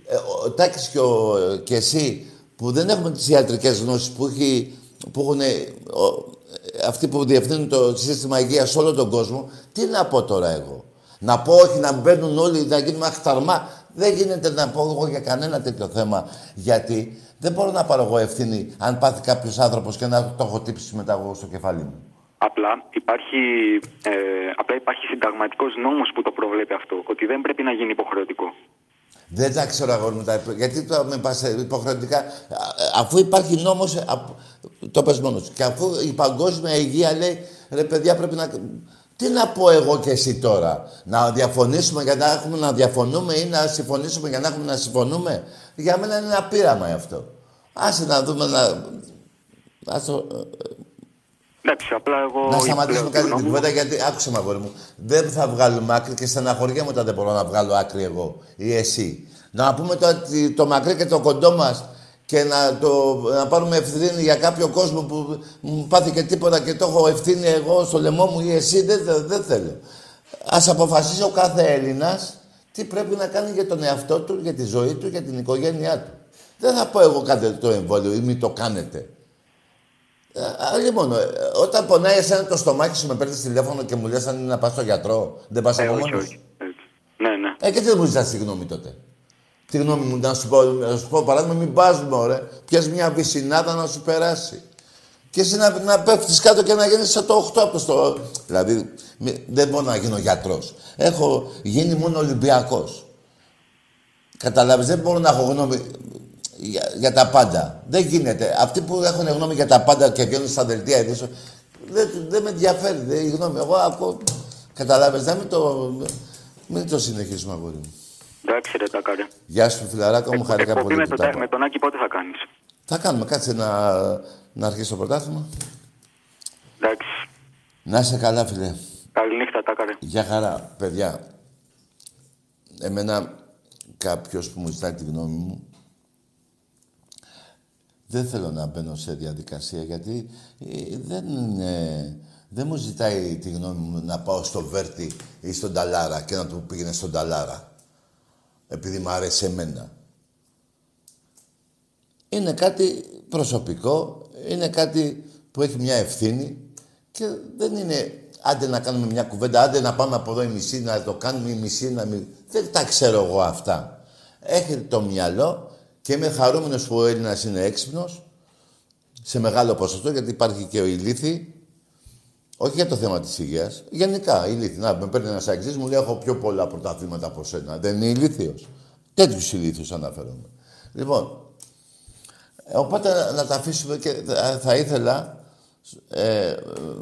ε, ο Τάκης και, ο, και εσύ που δεν έχουμε τις ιατρικές γνώσεις που, έχει, που έχουν ε, ο- ε, αυτοί που διευθύνουν το σύστημα υγείας σε όλο τον κόσμο, τι να πω τώρα εγώ. Να πω όχι να μπαίνουν όλοι, να γίνουμε αχταρμά. Δεν γίνεται να πω εγώ για κανένα τέτοιο θέμα. Γιατί δεν μπορώ να πάρω εγώ ευθύνη αν πάθει κάποιος άνθρωπος και να το έχω τύψει μετά εγώ στο κεφάλι μου. Απλά υπάρχει, ε, απλά υπάρχει συνταγματικός νόμος που το προβλέπει αυτό, ότι δεν πρέπει να γίνει υποχρεωτικό. Δεν τα ξέρω αγόρι μου. τα υπο- Γιατί το με πας ε, υποχρεωτικά. Α, ε, Αφού υπάρχει νόμος, ε, απ- το πες μόνος. Και αφού η παγκόσμια υγεία λέει, ρε παιδιά πρέπει να... Τι να πω εγώ και εσύ τώρα. Να διαφωνήσουμε για να έχουμε να διαφωνούμε ή να συμφωνήσουμε για να έχουμε να συμφωνούμε; Για μένα είναι ένα πείραμα αυτό. Άσε να δούμε να... Ας το... Εντάξει, απλά εγώ... Να σταματήσουμε πλέον κάτι τη γνώμη την μου- κουβέντα γιατί άκουσε με αγόρι μου. Δεν θα βγάλουμε άκρη και στεναχωριέμαι όταν δεν μπορώ να βγάλω άκρη εγώ ή εσύ. Να πούμε το, το μακρύ και το κοντό μας και να, το, να πάρουμε ευθύνη για κάποιο κόσμο που μου πάθει τίποτα και το έχω ευθύνη εγώ στο λαιμό μου ή εσύ, δεν, δεν θέλω. Ας αποφασίσει ο κάθε Έλληνας τι πρέπει να κάνει για τον εαυτό του, για τη ζωή του, για την οικογένειά του. Δεν θα πω εγώ κάντε το εμβόλιο ή μην το κάνετε. Άλλη μόνο, ε, όταν πονάει εσένα το στομάχι σου με παίρνεις τηλέφωνο και μου λες αν είναι να πας στο γιατρό, δεν πας Ε, από όχι, μόνος. όχι. Έτσι. Ναι, ναι. Ε, και τι δεν μου ζητάς τη γνώμη τότε. Τη γνώμη μου, να σου πω, να σου πω παράδειγμα, μην πας μωρέ. Πιες μια βυσινάδα να σου περάσει. Και εσύ να, να πέφτεις κάτω και να γίνεις σαν το 8 από στο... Δηλαδή, μη- δεν μπορώ να γίνω γιατρός. Έχω γίνει μόνο Ολυμπιακός. Καταλάβεις, δεν μπορώ να έχω γνώμη για, για τα πάντα. Δεν γίνεται. Αυτοί που έχουν γνώμη για τα πάντα και βγαίνουν στα δελτία ειδήσεων, δεν, δεν με ενδιαφέρει. Δεν, η γνώμη. Εγώ ακούω. Καταλάβεις, δεν μην το, μην το συνεχίσουμε, αγόρι μου. Εντάξει, ρε, τα κάρε. Γεια σου, φιλαράκο μου, χαρικά Εκπομπή πολύ με που τον, τα είπα. με τον Άκη πότε θα κάνεις; Θα κάνουμε, κάτσε να, να αρχίσει το πρωτάθλημα. Εντάξει. Να είσαι καλά, φίλε. Καληνύχτα, τα κάρε. Γεια χαρά, παιδιά. Εμένα κάποιος που μου ζητάει τη γνώμη μου δεν θέλω να μπαίνω σε διαδικασία γιατί ε, δεν, είναι- δεν μου ζητάει τη γνώμη μου να πάω στο Βέρτι ή στον Ταλάρα και να του πήγαινε στον Ταλάρα επειδή μου άρεσε εμένα. Είναι κάτι προσωπικό, είναι κάτι που έχει μια ευθύνη και δεν είναι άντε να κάνουμε μια κουβέντα, άντε να πάμε από εδώ η μισή, να το κάνουμε η μισή, να μην... Δεν τα ξέρω εγώ αυτά. Έχετε το μυαλό και είμαι χαρούμενος που ο Έλληνας είναι έξυπνος σε μεγάλο ποσοστό, γιατί υπάρχει και ο ηλίθι, όχι για το θέμα της υγείας, γενικά ηλίθι. Να, με παίρνει ένας αξής, μου λέει έχω πιο πολλά πρωταθλήματα από σένα. Δεν είναι ηλίθιος. Τέτοιους ηλίθιους αναφέρομαι. Λοιπόν, ε, Οπότε να τα αφήσουμε και θα- θα ήθελα ε,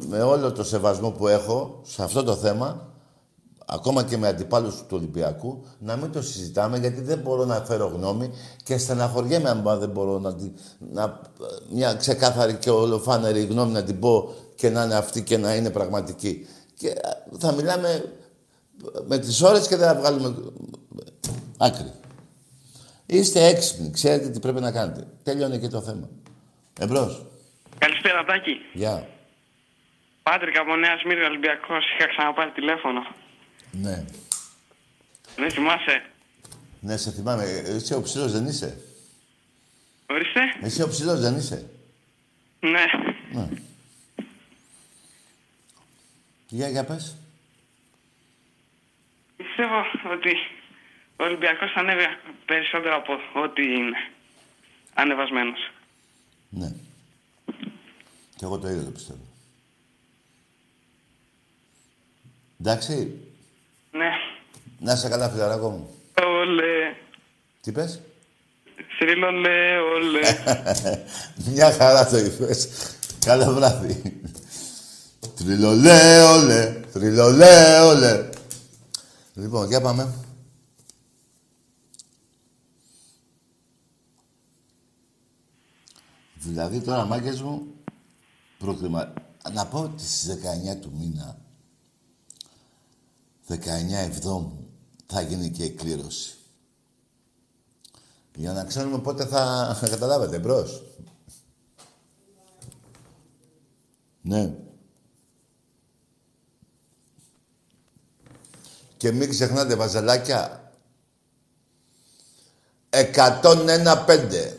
με όλο το σεβασμό που έχω σε αυτό το θέμα, ακόμα και με αντιπάλους του Ολυμπιακού, να μην το συζητάμε γιατί δεν μπορώ να φέρω γνώμη και στεναχωριέμαι αν δεν μπορώ να, την- να μια ξεκάθαρη και ολοφάνερη γνώμη να την πω και να είναι αυτή και να είναι πραγματική. Και ε, θα μιλάμε με τις ώρες και δεν θα βγάλουμε άκρη. Είστε έξυπνοι, ξέρετε τι πρέπει να κάνετε. Τέλειωνε και το θέμα. Εμπρός. Καλησπέρα, Τάκη. Γεια. Πάτρικα από Νέας Σμύρνη Ολυμπιακός. Είχα ξαναπάρει τηλέφωνο. Ναι. Δεν θυμάσαι; Ναι, σε θυμάμαι. Ε, Εσύ ο ψηλός δεν είσαι; Ορίστε. Εσύ ο ψηλός δεν είσαι; Ναι. Ναι. Για, για πες. Πιστεύω ότι ο Ολυμπιακός θα ανέβει περισσότερο από ό,τι είναι. Ανεβασμένος. Ναι. Και εγώ το ίδιο το πιστεύω. Εντάξει. Ναι. Να είσαι καλά, φιλαράκο μου. Ολε. Τι πες; Θρύλο λε, ολε. Μια χαρά το είπες. Καλό βράδυ. Τριλολέ, ολε. Τριλολέ, ολε. Λοιπόν, για πάμε. Δηλαδή τώρα, μάγκες μου, προκριμα... Να πω ότι στις 19 του μήνα, 19 Εβδόμου, θα γίνει και η κλήρωση. Για να ξέρουμε πότε θα... Καταλάβετε, μπρος. Ναι. Και μην ξεχνάτε, βαζελάκια, 101-5.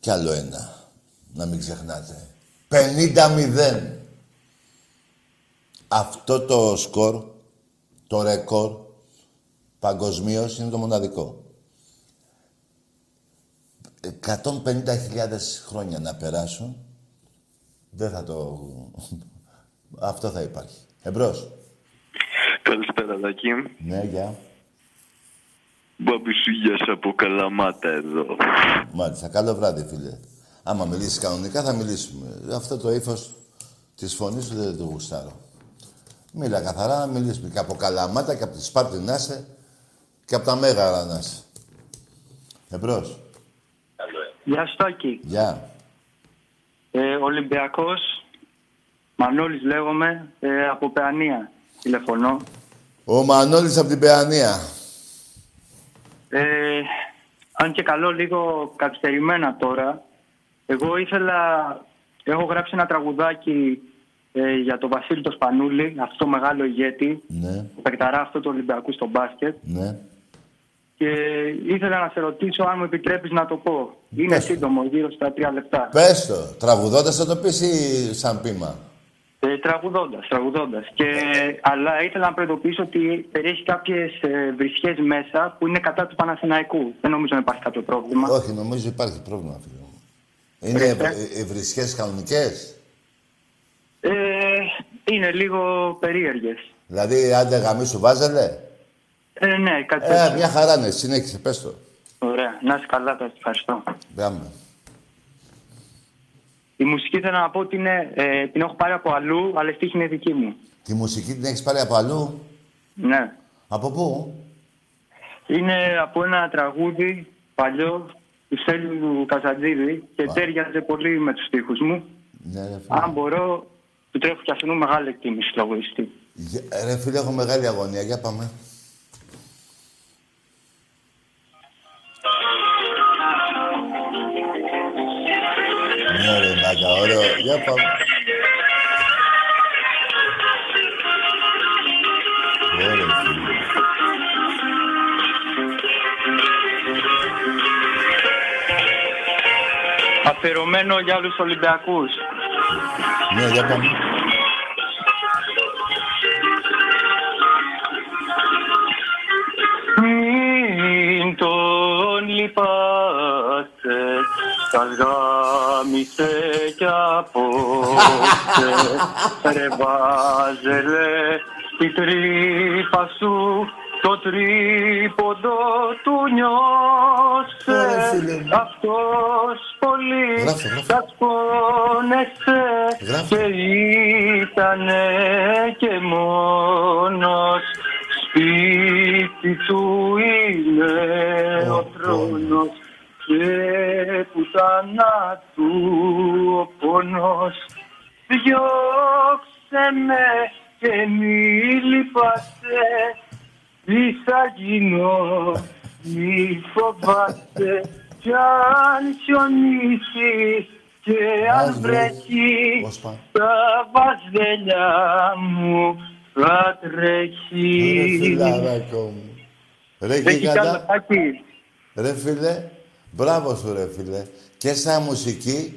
Κι άλλο ένα. Να μην ξεχνάτε. 50-0. Αυτό το σκορ, το ρεκόρ, παγκοσμίως είναι το μοναδικό. 150.000 χρόνια να περάσουν, δεν θα το... Αυτό θα υπάρχει. Εμπρός. Καλησπέρα, Δάκη. Ναι, γεια. Μπαμπισούγιας από Καλαμάτα εδώ. Μάλιστα. Καλό βράδυ, φίλε. Άμα μιλήσεις κανονικά, θα μιλήσουμε. Αυτό το ύφος της φωνής σου δεν το γουστάρω. Μίλα καθαρά να μιλήσουμε. Και από Καλαμάτα και από τη Σπάρτη να είσαι και από τα Μέγαρα να είσαι. Εμπρός. Γεια σου Τάκη. Γεια. Ε, Ολυμπιακός. Μανώλης λέγομαι, ε, από Παιανία. Τηλεφωνώ. Ο Μανώλης από την Παιανία. Ε, αν και καλό λίγο καθυστερημένα τώρα, εγώ ήθελα, έχω γράψει ένα τραγουδάκι ε, για τον Βασίλη το Σπανούλη, αυτό το μεγάλο ηγέτη, Ναι, το παικταρά αυτό του Ολυμπιακού στο μπάσκετ. ναι. Και ήθελα να σε ρωτήσω αν μου επιτρέπεις να το πω. Είναι Πες το. σύντομο, γύρω στα τρία λεπτά. Πες το. Τραγουδώντας θα το πεις ή σαν πείμα; Ε, τραγουδώντας, τραγουδώντας. Και, αλλά ήθελα να προειδοποιήσω ότι περιέχει κάποιες ε, βρισιές μέσα που είναι κατά του Παναθηναϊκού. Δεν νομίζω να υπάρχει κάποιο πρόβλημα. Όχι, νομίζω υπάρχει πρόβλημα, φίλε μου. Είναι Ορίστε. ευ- ε, βρισιές κανονικές; Ε, είναι λίγο περίεργες. Δηλαδή, άντε γαμί σου βάζελε. Ε, ναι, κάτι Ε, τέτοιο. μια χαρά είναι. Συνέχισε, πες το. Ωραία. Να είσαι καλά, τα ευχαριστώ. Γάμε. Η μουσική θέλω να πω ότι είναι, ε, την έχω πάρει από αλλού, αλλά η στίχη είναι δική μου. Τη μουσική την έχεις πάρει από αλλού; Ναι. Από πού; Είναι από ένα τραγούδι παλιό του Στέλιου του Καζαντζίδη και τέριαζε πολύ με τους στίχους μου. Ναι, ρε φίλε. Αν μπορώ, του τρέχω και αυτού μεγάλη εκτίμηση τραγουδιστή. Γε- ε, Ρε φίλε, έχω μεγάλη αγωνία. Για πάμε. Ναι, ρε, μάγκα, ωραίο. Για πάμε. Ωραία, φίλε. Αφιερωμένο για όλους τους Ολυμπιακούς. Ναι, για πάμε. Μην τον λυπάστε, σας γάμισε κι απόψε. Ρε βάζελε στη τρύπα σου το τρίποντο του Ωραία, νιώσε. φίλε μου. Αυτός πολύ Γράφτε, γράφτε. σας πόνεσε Γράφτε. και ήτανε και μόνος σπίτι του είναι Ω, ο θρόνος και που θανάτου ο πόνος διώξε με και μη λυπάσαι τι θα γίνω μη φοβάσαι κι αν χιονίσει και Ας αν βρέχει. βρέχει Πώς πάει. τα βαζέλια μου θα Ρε τρέχει. φιλαράκο μου. Ρε Έχει γίγαντα. καλό τάκι. Ρε φίλε, μπράβο σου ρε φίλε. Και σαν μουσική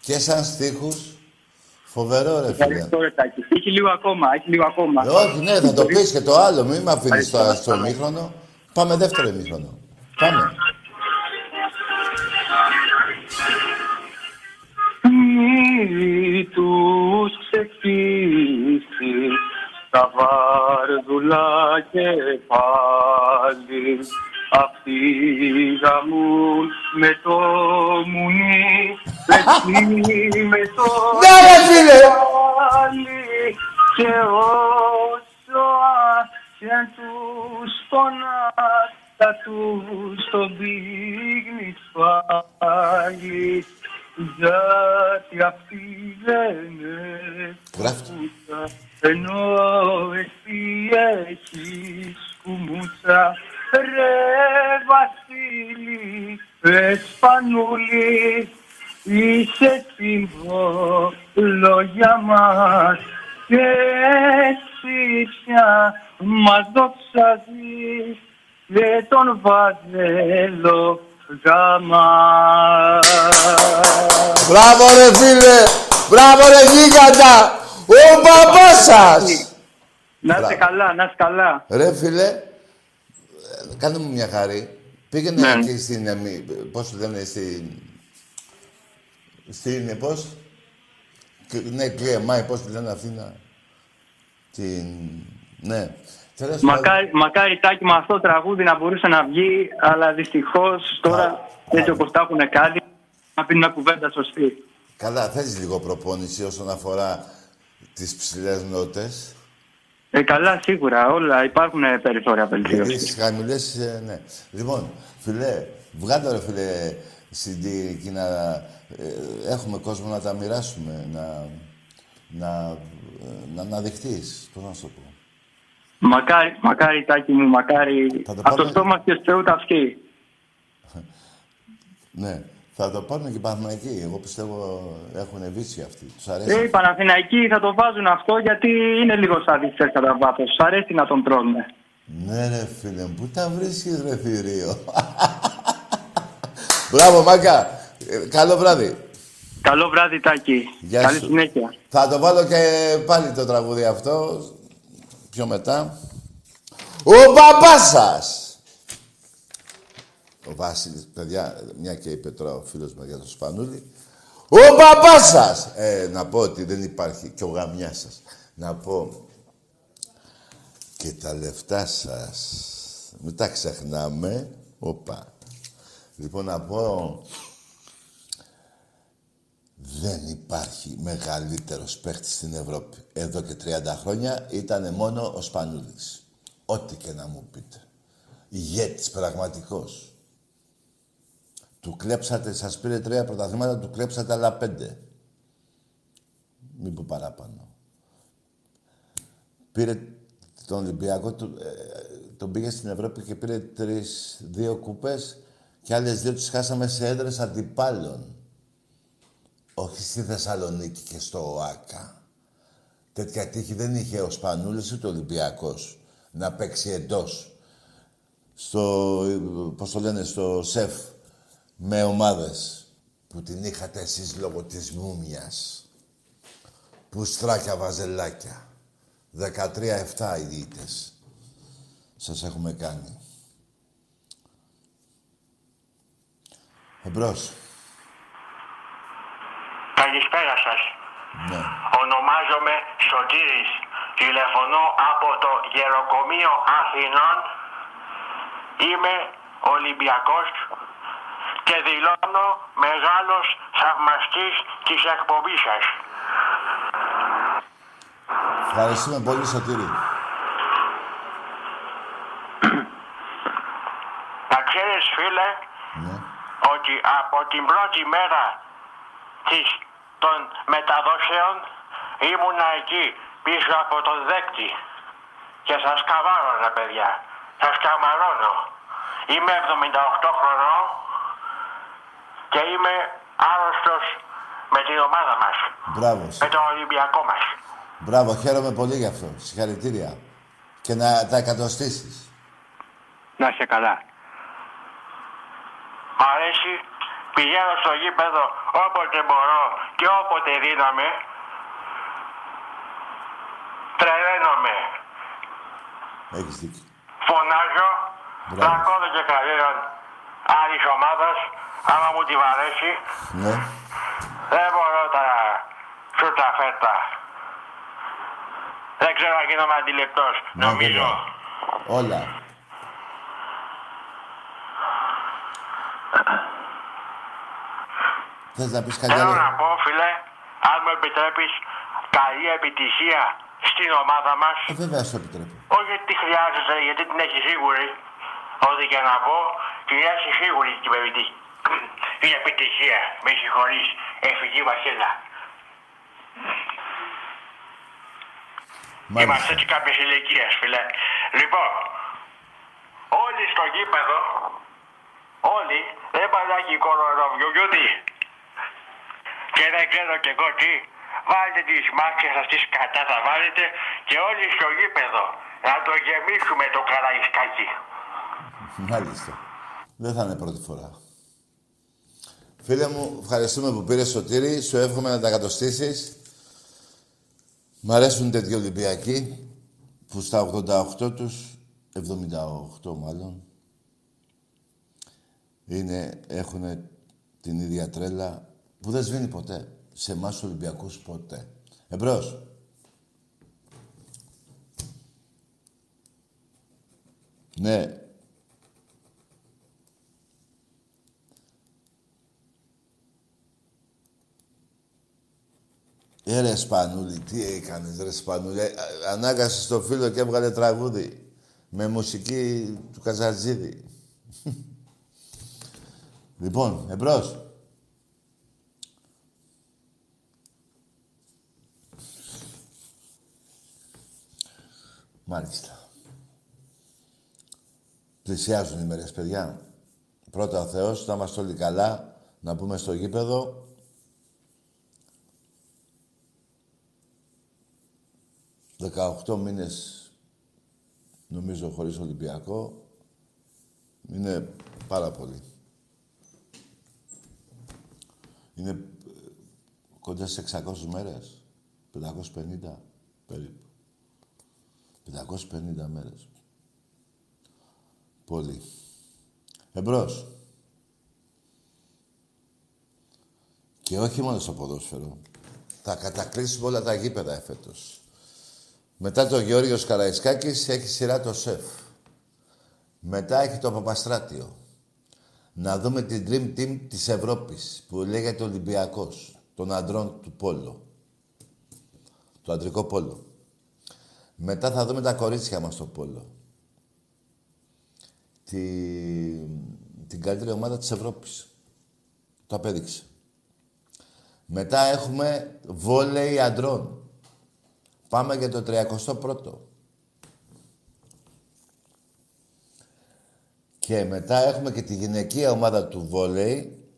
και σαν στίχους. Φοβερό ρε φίλε. Ευχαριστώ ρε Τάκη. Έχει λίγο ακόμα, έχει λίγο ακόμα. Ε, όχι, ναι, θα το πεις και το άλλο. Μην με αφήνεις τώρα στο ημίχρονο. Πάμε δεύτερο ημίχρονο. Πάμε. Μη τους ξεχύσεις τα βάρδουλα και πάλι αυτοί γαμούν με το μουνί εσύ με το Ναι, ρε φίλε! πάλι και όσο αν τους πονάς θα τους τον πίγνεις πάλι γιατί αυτοί δεν Γράφτε. έχουν ενώ εσύ έχεις κουμούτσα ρε Βασίλη Εσπανούλη είσαι σύμβολο για μας και έτσι πια μας δοξάζεις και τον βάζελο γάμα. Μπράβο ρε φίλε! Μπράβο ρε γίγαντα! Ο μπαμπάς σας! Να είστε Μπράβο. καλά, να είστε καλά. Ρε φίλε, ε, κάνε μου μια χάρη. Πήγαινε Ναι. εκεί στην, εμι- πώς το λένε, στην... Στην, πώς... Κ- Ναι, κλεμάει, πώς τη λένε αυτή να... Την... Ναι. Τέλος πάντων- Μακάρι, μακάρι τάκι με αυτό το τραγούδι να μπορούσε να βγει, αλλά δυστυχώς τώρα Καλά. έτσι όπως τα έχουν κάνει, να πει μια κουβέντα σωστή. Καλά, θέλεις λίγο προπόνηση όσον αφορά τις ψηλές νότες; Ε, καλά, σίγουρα, όλα υπάρχουν ε, περιθώρια Γιατί βελτίωσης. στις χαμηλές, ε, ναι. Λοιπόν, φιλέ, βγάλτε ρε φίλε CD εκεί να... ε, έχουμε κόσμο να τα μοιράσουμε, να... να, ε, να αναδειχθείς, πώς να σου το πω. Μακάρι, μακάρι τάκι μου, μακάρι. Θα το Από το πάμε. στόμα και Θεού τα αυσκή. Ναι. Θα το πάρουν και οι Παναθηναϊκοί. Εγώ πιστεύω έχουν βύση αυτοί. Τους Ε, οι αρέσει. Παναθηναϊκοί θα το βάζουν αυτό γιατί είναι λίγο σαδιστές κατά βάθος. Σ' αρέσει να τον τρώνε. Ναι ρε φίλε μου, πού τα βρίσκεις ρε θηρίο; Μπράβο Μάκα. Ε, καλό βράδυ. Καλό βράδυ Τάκη. Γεια Καλή σου. συνέχεια. Θα το βάλω και πάλι το τραγούδι αυτό. Πιο μετά. Ο μπαμπάς σας. Ο Βάσιλης, παιδιά, μια και είπε τώρα ο φίλος μου για τον Σπανούλη. Ο μπαμπάς σας. Ε, να πω ότι δεν υπάρχει και ο γαμιάς σας. Να πω και τα λεφτά σας. Μην τα ξεχνάμε. Οπα. Λοιπόν, να πω δεν υπάρχει μεγαλύτερος παίχτης στην Ευρώπη. Εδώ και 30 χρόνια ήταν μόνο ο Σπανούλης. Ό,τι και να μου πείτε. Ηγέτης πραγματικός. Του κλέψατε, σας πήρε τρία πρωταθλήματα, του κλέψατε άλλα πέντε. Μην πω παραπάνω. Πήρε τον Ολυμπιακό, του, ε, τον πήγε στην Ευρώπη και πήρε τρεις, δύο κούπες και άλλες δύο τις χάσαμε σε έδρες αντιπάλων. Όχι στη Θεσσαλονίκη και στο ΟΑΚΑ. Τέτοια τύχη δεν είχε ο Σπανούλης ούτε ο Ολυμπιακός να παίξει εντός. Στο, πώς το λένε, στο ΣΕΦ με ομάδες που την είχατε εσείς λόγω της μούμιας. Πουστράκια βαζελάκια. 13-7 οι διήτες. Σας έχουμε κάνει. Εμπρός. Καλησπέρα σας. Ναι. Ονομάζομαι Σωτήρης. Τηλεφωνώ από το Γεροκομείο Αθηνών. Είμαι Ολυμπιακός και δηλώνω μεγάλος θαυμαστής της εκπομπής σας. Ευχαριστούμε πολύ, Σωτήρη. Να ξέρεις φίλε Ναι. ότι από την πρώτη μέρα της, των μεταδόσεων ήμουνα εκεί πίσω από τον δέκτη και σας καμάρωνα παιδιά. Σας καμαρώνω. Είμαι 78 χρονών και είμαι άρρωστος με την ομάδα μας. Μπράβο. Με τον Ολυμπιακό μας. Μπράβο, χαίρομαι πολύ γι' αυτό. Συγχαρητήρια. Και να τα εκατοστήσεις. Να είσαι καλά. Μ' αρέσει, πηγαίνω στο γήπεδο όποτε μπορώ και όποτε δύναμαι. Τρελαίνομαι. Έχεις δίκιο. Φωνάζω, Μπράβο. πλακώνω και καλήρων άλλης ομάδας, άμα μου τη βαρέσει. Ναι. Δεν μπορώ τα σούτα φέτα. Δεν ξέρω αν γίνομαι αντιληπτός. Ναι, Νομίζω. βέβαια. Όλα. Θες να πεις κάτι Θέλω άλλο; να πω, φίλε, αν μου επιτρέπεις, καλή επιτυχία στην ομάδα μας. Ε, βέβαια, σου επιτρέπω. Όχι γιατί χρειάζεται, γιατί την έχεις σίγουρη. Ό,τι και να πω, την έχει σίγουρη την επιτυχία. Η επιτυχία, με συγχωρείς, εφηγή Βασίλα. Είμαστε Μάλιστα. έτσι κάποιες ηλικίες, φίλε. Λοιπόν, όλοι στο γήπεδο, όλοι, δεν παλάκι κορονοϊό, και δεν ξέρω κι εγώ τι, βάλτε τις μάξες σας τις κατά θα βάλετε και όλοι στο γήπεδο. Να το γεμίσουμε το καραϊσκάκι. Μάλιστα. Δεν θα είναι πρώτη φορά. Φίλε μου, ευχαριστούμε που πήρες σωτήρι. Σου εύχομαι να τα κατοστήσεις. Μ' αρέσουν τέτοιοι Ολυμπιακοί που στα 88 τους, 78 μάλλον, είναι, έχουν την ίδια τρέλα που δεν σβήνει ποτέ. Σε εμάς τους Ολυμπιακούς ποτέ. Εμπρός. Ναι. Ε, ρε Σπανούλη, τι έκανες ρε Σπανούλη. Ε, Ανάγκασες το φίλο και έβγαλε τραγούδι. Με μουσική του Καζατζίδη. λοιπόν, εμπρός. Μάλιστα. Πλησιάζουν οι μέρες, παιδιά. Πρώτα ο Θεός, να είμαστε όλοι καλά, να πούμε στο γήπεδο. Δεκαοχτώ μήνες, νομίζω, χωρίς Ολυμπιακό. Είναι πάρα πολύ. Είναι ε, κοντά σε 600 μέρες. 550 περίπου. 550 μέρες. Πολύ. Εμπρός. Και όχι μόνο στο ποδόσφαιρο. Θα κατακλείσουμε όλα τα γήπεδα εφέτος. Μετά το Γεώργιος Καραϊσκάκης έχει σειρά το ΣΕΦ. Μετά έχει το Παπαστράτιο. Να δούμε την Dream Team της Ευρώπης που λέγεται Ολυμπιακός των αντρών του Πόλο. Το αντρικό Πόλο. Μετά θα δούμε τα κορίτσια μας στο Πόλο. Τη... Την καλύτερη ομάδα της Ευρώπης. Το απέδειξε. Μετά έχουμε βόλεϊ αντρών. Πάμε για το 31ο. Και μετά έχουμε και τη γυναικεία ομάδα του βόλεϊ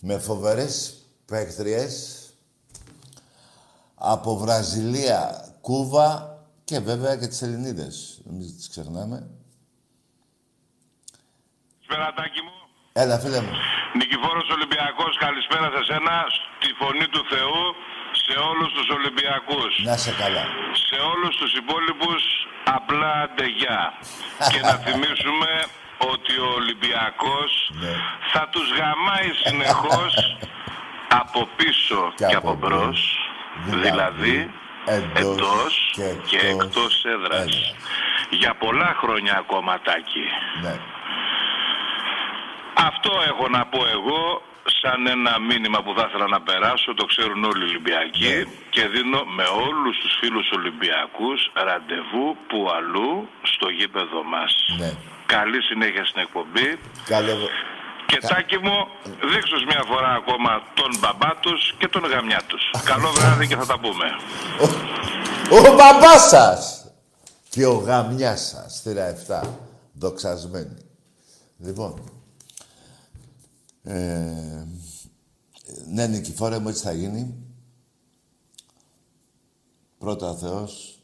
με φοβερές παίκτριες από Βραζιλία, Κούβα και βέβαια και τις Ελληνίδες. Μην τις ξεχνάμε. Σπερατάκι μου. Έλα, φίλε μου. Νικηφόρος Ολυμπιακός, καλησπέρα σε σένα, στη Φωνή του Θεού, σε όλους τους Ολυμπιακούς. Να σε καλά. Σε όλους τους υπόλοιπους, απλά αντεγιά. και να θυμίσουμε ότι ο Ολυμπιακός Ναι. θα τους γαμάει συνεχώς από πίσω Και και, από από μπρος, Δηλαδή, δηλαδή εντός εντός και και, εκτός εκτός έδρας. έδρας. Για πολλά χρόνια ακόμα, Τάκη. Ναι. Αυτό έχω να πω εγώ σαν ένα μήνυμα που θα ήθελα να περάσω, το ξέρουν όλοι οι Ολυμπιακοί Ναι. και δίνω με όλους τους φίλους Ολυμπιακούς ραντεβού που αλλού στο γήπεδο μας. Ναι. Καλή συνέχεια στην εκπομπή Καλέ... και Τάκη μου δείξω τους μια φορά ακόμα τον μπαμπά τους και τον γαμιά τους. Καλό βράδυ και θα τα πούμε. Ο μπαμπάς σας! Και ο γαμιάς σας, θύρα 7. Δοξασμένη. Λοιπόν. Ε, ναι, Νικηφόρε μου, έτσι θα γίνει. Πρώτα ο Θεός.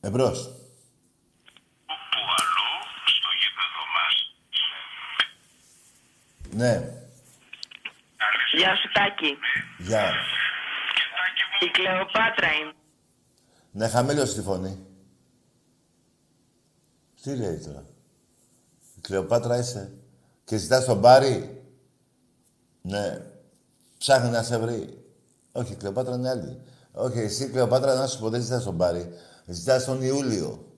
Εμπρός. Που αλλού στο γήπεδο μας. Ναι. Γεια σου Τάκη. Γεια. Η Κλεοπάτρα είμαι. Ναι, χαμήλωσε τη φωνή. Τι λέει τώρα; Η Κλεοπάτρα είσαι. Και ζητάς τον Μπάρι. Ναι. Ψάχνει να σε βρει. Όχι, η Κλεοπάτρα είναι άλλη. Όχι, εσύ Κλεοπάτρα να σου πω, δεν ζητάς τον Μπάρι. Ζητάς τον Ιούλιο.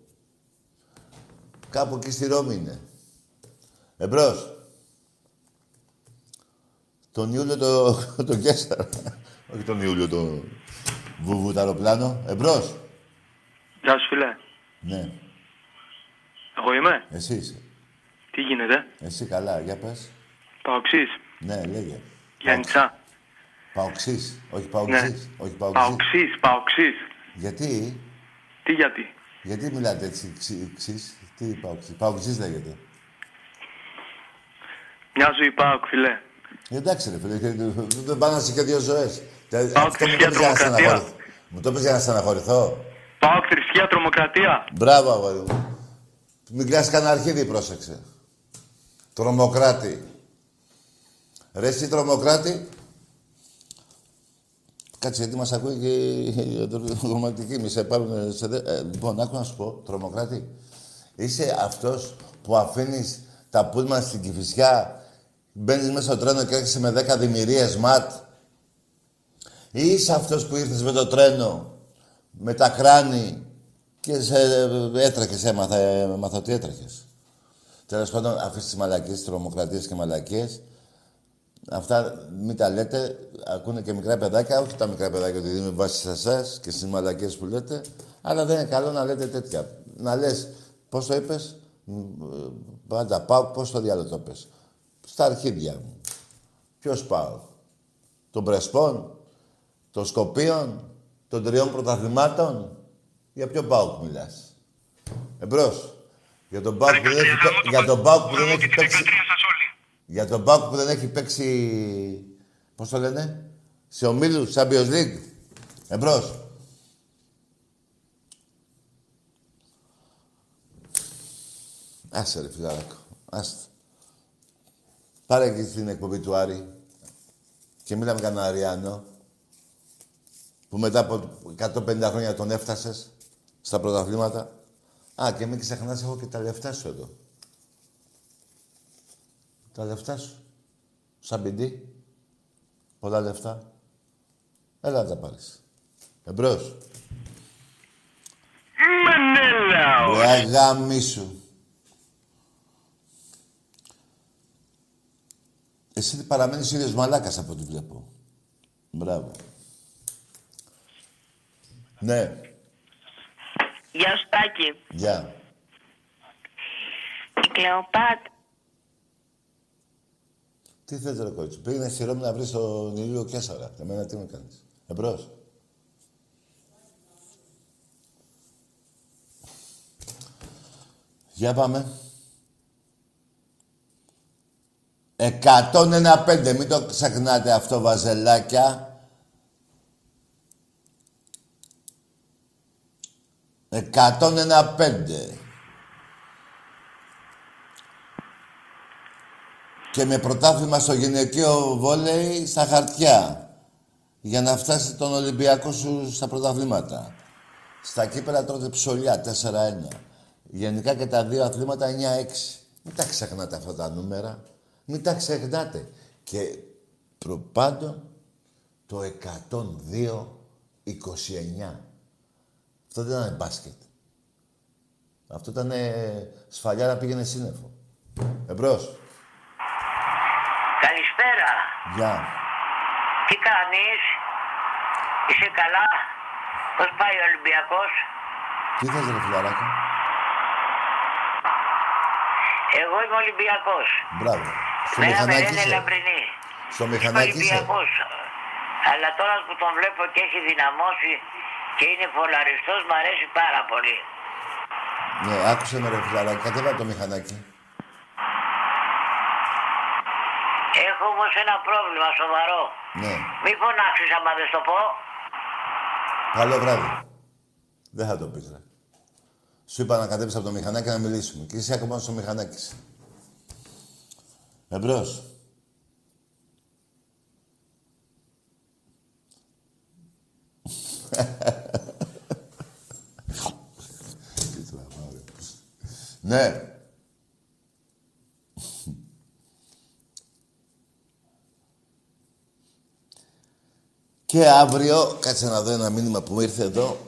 Κάπου εκεί στη Ρώμη είναι. Εμπρός. Τον Ιούλιο το, το Κέσσαρα. Όχι τον Ιούλιο το βουβού το αεροπλάνο. Εμπρός. Γεια σου, φίλε. Ναι. Εγώ είμαι. Εσύ είσαι. Τι γίνεται; Εσύ καλά. Για πες. Παοξής. Ναι, λέγε. Γιάννητσα. Παοξής. Όχι παοξής. Ναι. Όχι παοξής. Παοξής, παοξής. Γιατί; Τι γιατί; Γιατί μιλάτε έτσι ξύ- ξύς. Τι παοξής. Παοξής λέγεται. Μια ζωή πάω, φιλέ. Εντάξει ρε φίλε. και- Δεν πάνε να είσαι και δύο ζωές. Τε- Πάω Αυτό μου το θρησκεία, πες για να τρομοκρατία. στεναχωρηθώ. Μου το πες για να στεναχωρηθώ. Πάω θρησκεία, τρομοκρατία. Μπράβο, αγόρι μου. Μην κλάσει κανένα αρχίδι, πρόσεξε. Τρομοκράτη. Ρε εσύ τρομοκράτη. Κάτσε, γιατί μας ακούει και η τρομοκρατική. Μη σε πάρουν σε δε... ε, λοιπόν, άκου να σου πω, τρομοκράτη. Είσαι αυτός που αφήνεις τα πούλμα στην Κηφισιά, μπαίνεις μέσα στο τρένο και έρχεσαι με 10 δημιουργίες ματ. Ή είσαι αυτός που ήρθες με το τρένο, με τα κράνη και σε έτρεχες, έμαθα, έμαθα ότι έτρεχες. Τέλος πάντων, αφήσεις τις μαλακίες, τρομοκρατίες και μαλακίες. Αυτά μην τα λέτε, ακούνε και μικρά παιδάκια, όχι τα μικρά παιδάκια ότι δίνουν βάση σε εσάς και στις μαλακίες που λέτε, αλλά δεν είναι καλό να λέτε τέτοια. Να λες, πώς το είπες, Μ, ε, πάντα πάω, πώς το διάλογο το πες. Στα αρχίδια μου. Ποιος πάω, των Πρεσπών, των Σκοπίων, των τριών πρωταθλημάτων. Για ποιο πάω μιλάς. Εμπρός. Για τον Πάουκ που δεν έχει, παί- για τον Πάουκ που δεν έχει παίξει... Για τον Πάουκ που δεν έχει παίξει... Πώς το λένε; Σε ομίλους, Champions League. Εμπρός. Άσε ρε φιλαράκο. Άστε. Πάρε και την εκπομπή του Άρη. Και μίλα με κανένα Αριάνο. Που μετά από 150 χρόνια τον έφτασες στα πρωταθλήματα. Α, και μην ξεχνάς, έχω και τα λεφτά σου εδώ. Τα λεφτά σου. Σαν πιντή. Πολλά λεφτά. Έλα να τα πάρεις. Εμπρός. Μενέλαο. Ρε αγάμι Εσύ παραμένεις ίδιος μαλάκας από ό,τι βλέπω. Μπράβο. Ναι, Γεια σου Τάκη. γεια. Η Κλεοπάτρα. Τι θες ρε κότσου. Πήγαινε στη Ρώμη να βρεις τον Ηλίο Κέσσαρα. Εμένα τι με κάνεις. Εμπρός. Για πάμε. 101-5. Μην το ξεχνάτε αυτό, βαζελάκια. 101-5. Και με πρωτάθλημα στο γυναικείο βόλεϊ στα χαρτιά. Για να φτάσει τον Ολυμπιακό σου στα πρωταθλήματα. Στα κύπελα τότε ψωλιά, 4-1. Γενικά και τα δύο αθλήματα 9-6. Μην τα ξεχνάτε αυτά τα νούμερα. Μην τα ξεχνάτε. Και προπάντων το 102-29. Αυτό δεν ήταν μπάσκετ. Αυτό ήταν ε, σφαλιάρα πήγαινε σύννεφο. Εμπρός. Καλησπέρα. Γεια. Τι κάνεις; Είσαι καλά; Πώς πάει ο Ολυμπιακός; Τι θες ρε φιλαράκο; Εγώ είμαι Ολυμπιακός. Μπράβο. Στο Μένα με μηχανάκι λένε είσαι. Λαμπρινή. Στο Είμαι μηχανάκι είσαι. Ολυμπιακός. Αλλά τώρα που τον βλέπω και έχει δυναμώσει και είναι φολαριστός, μου αρέσει πάρα πολύ. Ναι, άκουσε με ρε φιλαράκι. Κατέβα το μηχανάκι. Έχω όμως ένα πρόβλημα σοβαρό. Ναι. Μη φωνάξεις άμα δεν στο πω. Καλό βράδυ. Δεν θα το πεις, ρε. Σου είπα να κατέβεις από το μηχανάκι να μιλήσουμε. Και είσαι ακόμα στο μηχανάκι σου. Εμπρός. Τι τραβάω, ρε. Ναι. Και αύριο, κάτσε να δω ένα μήνυμα που μου ήρθε εδώ,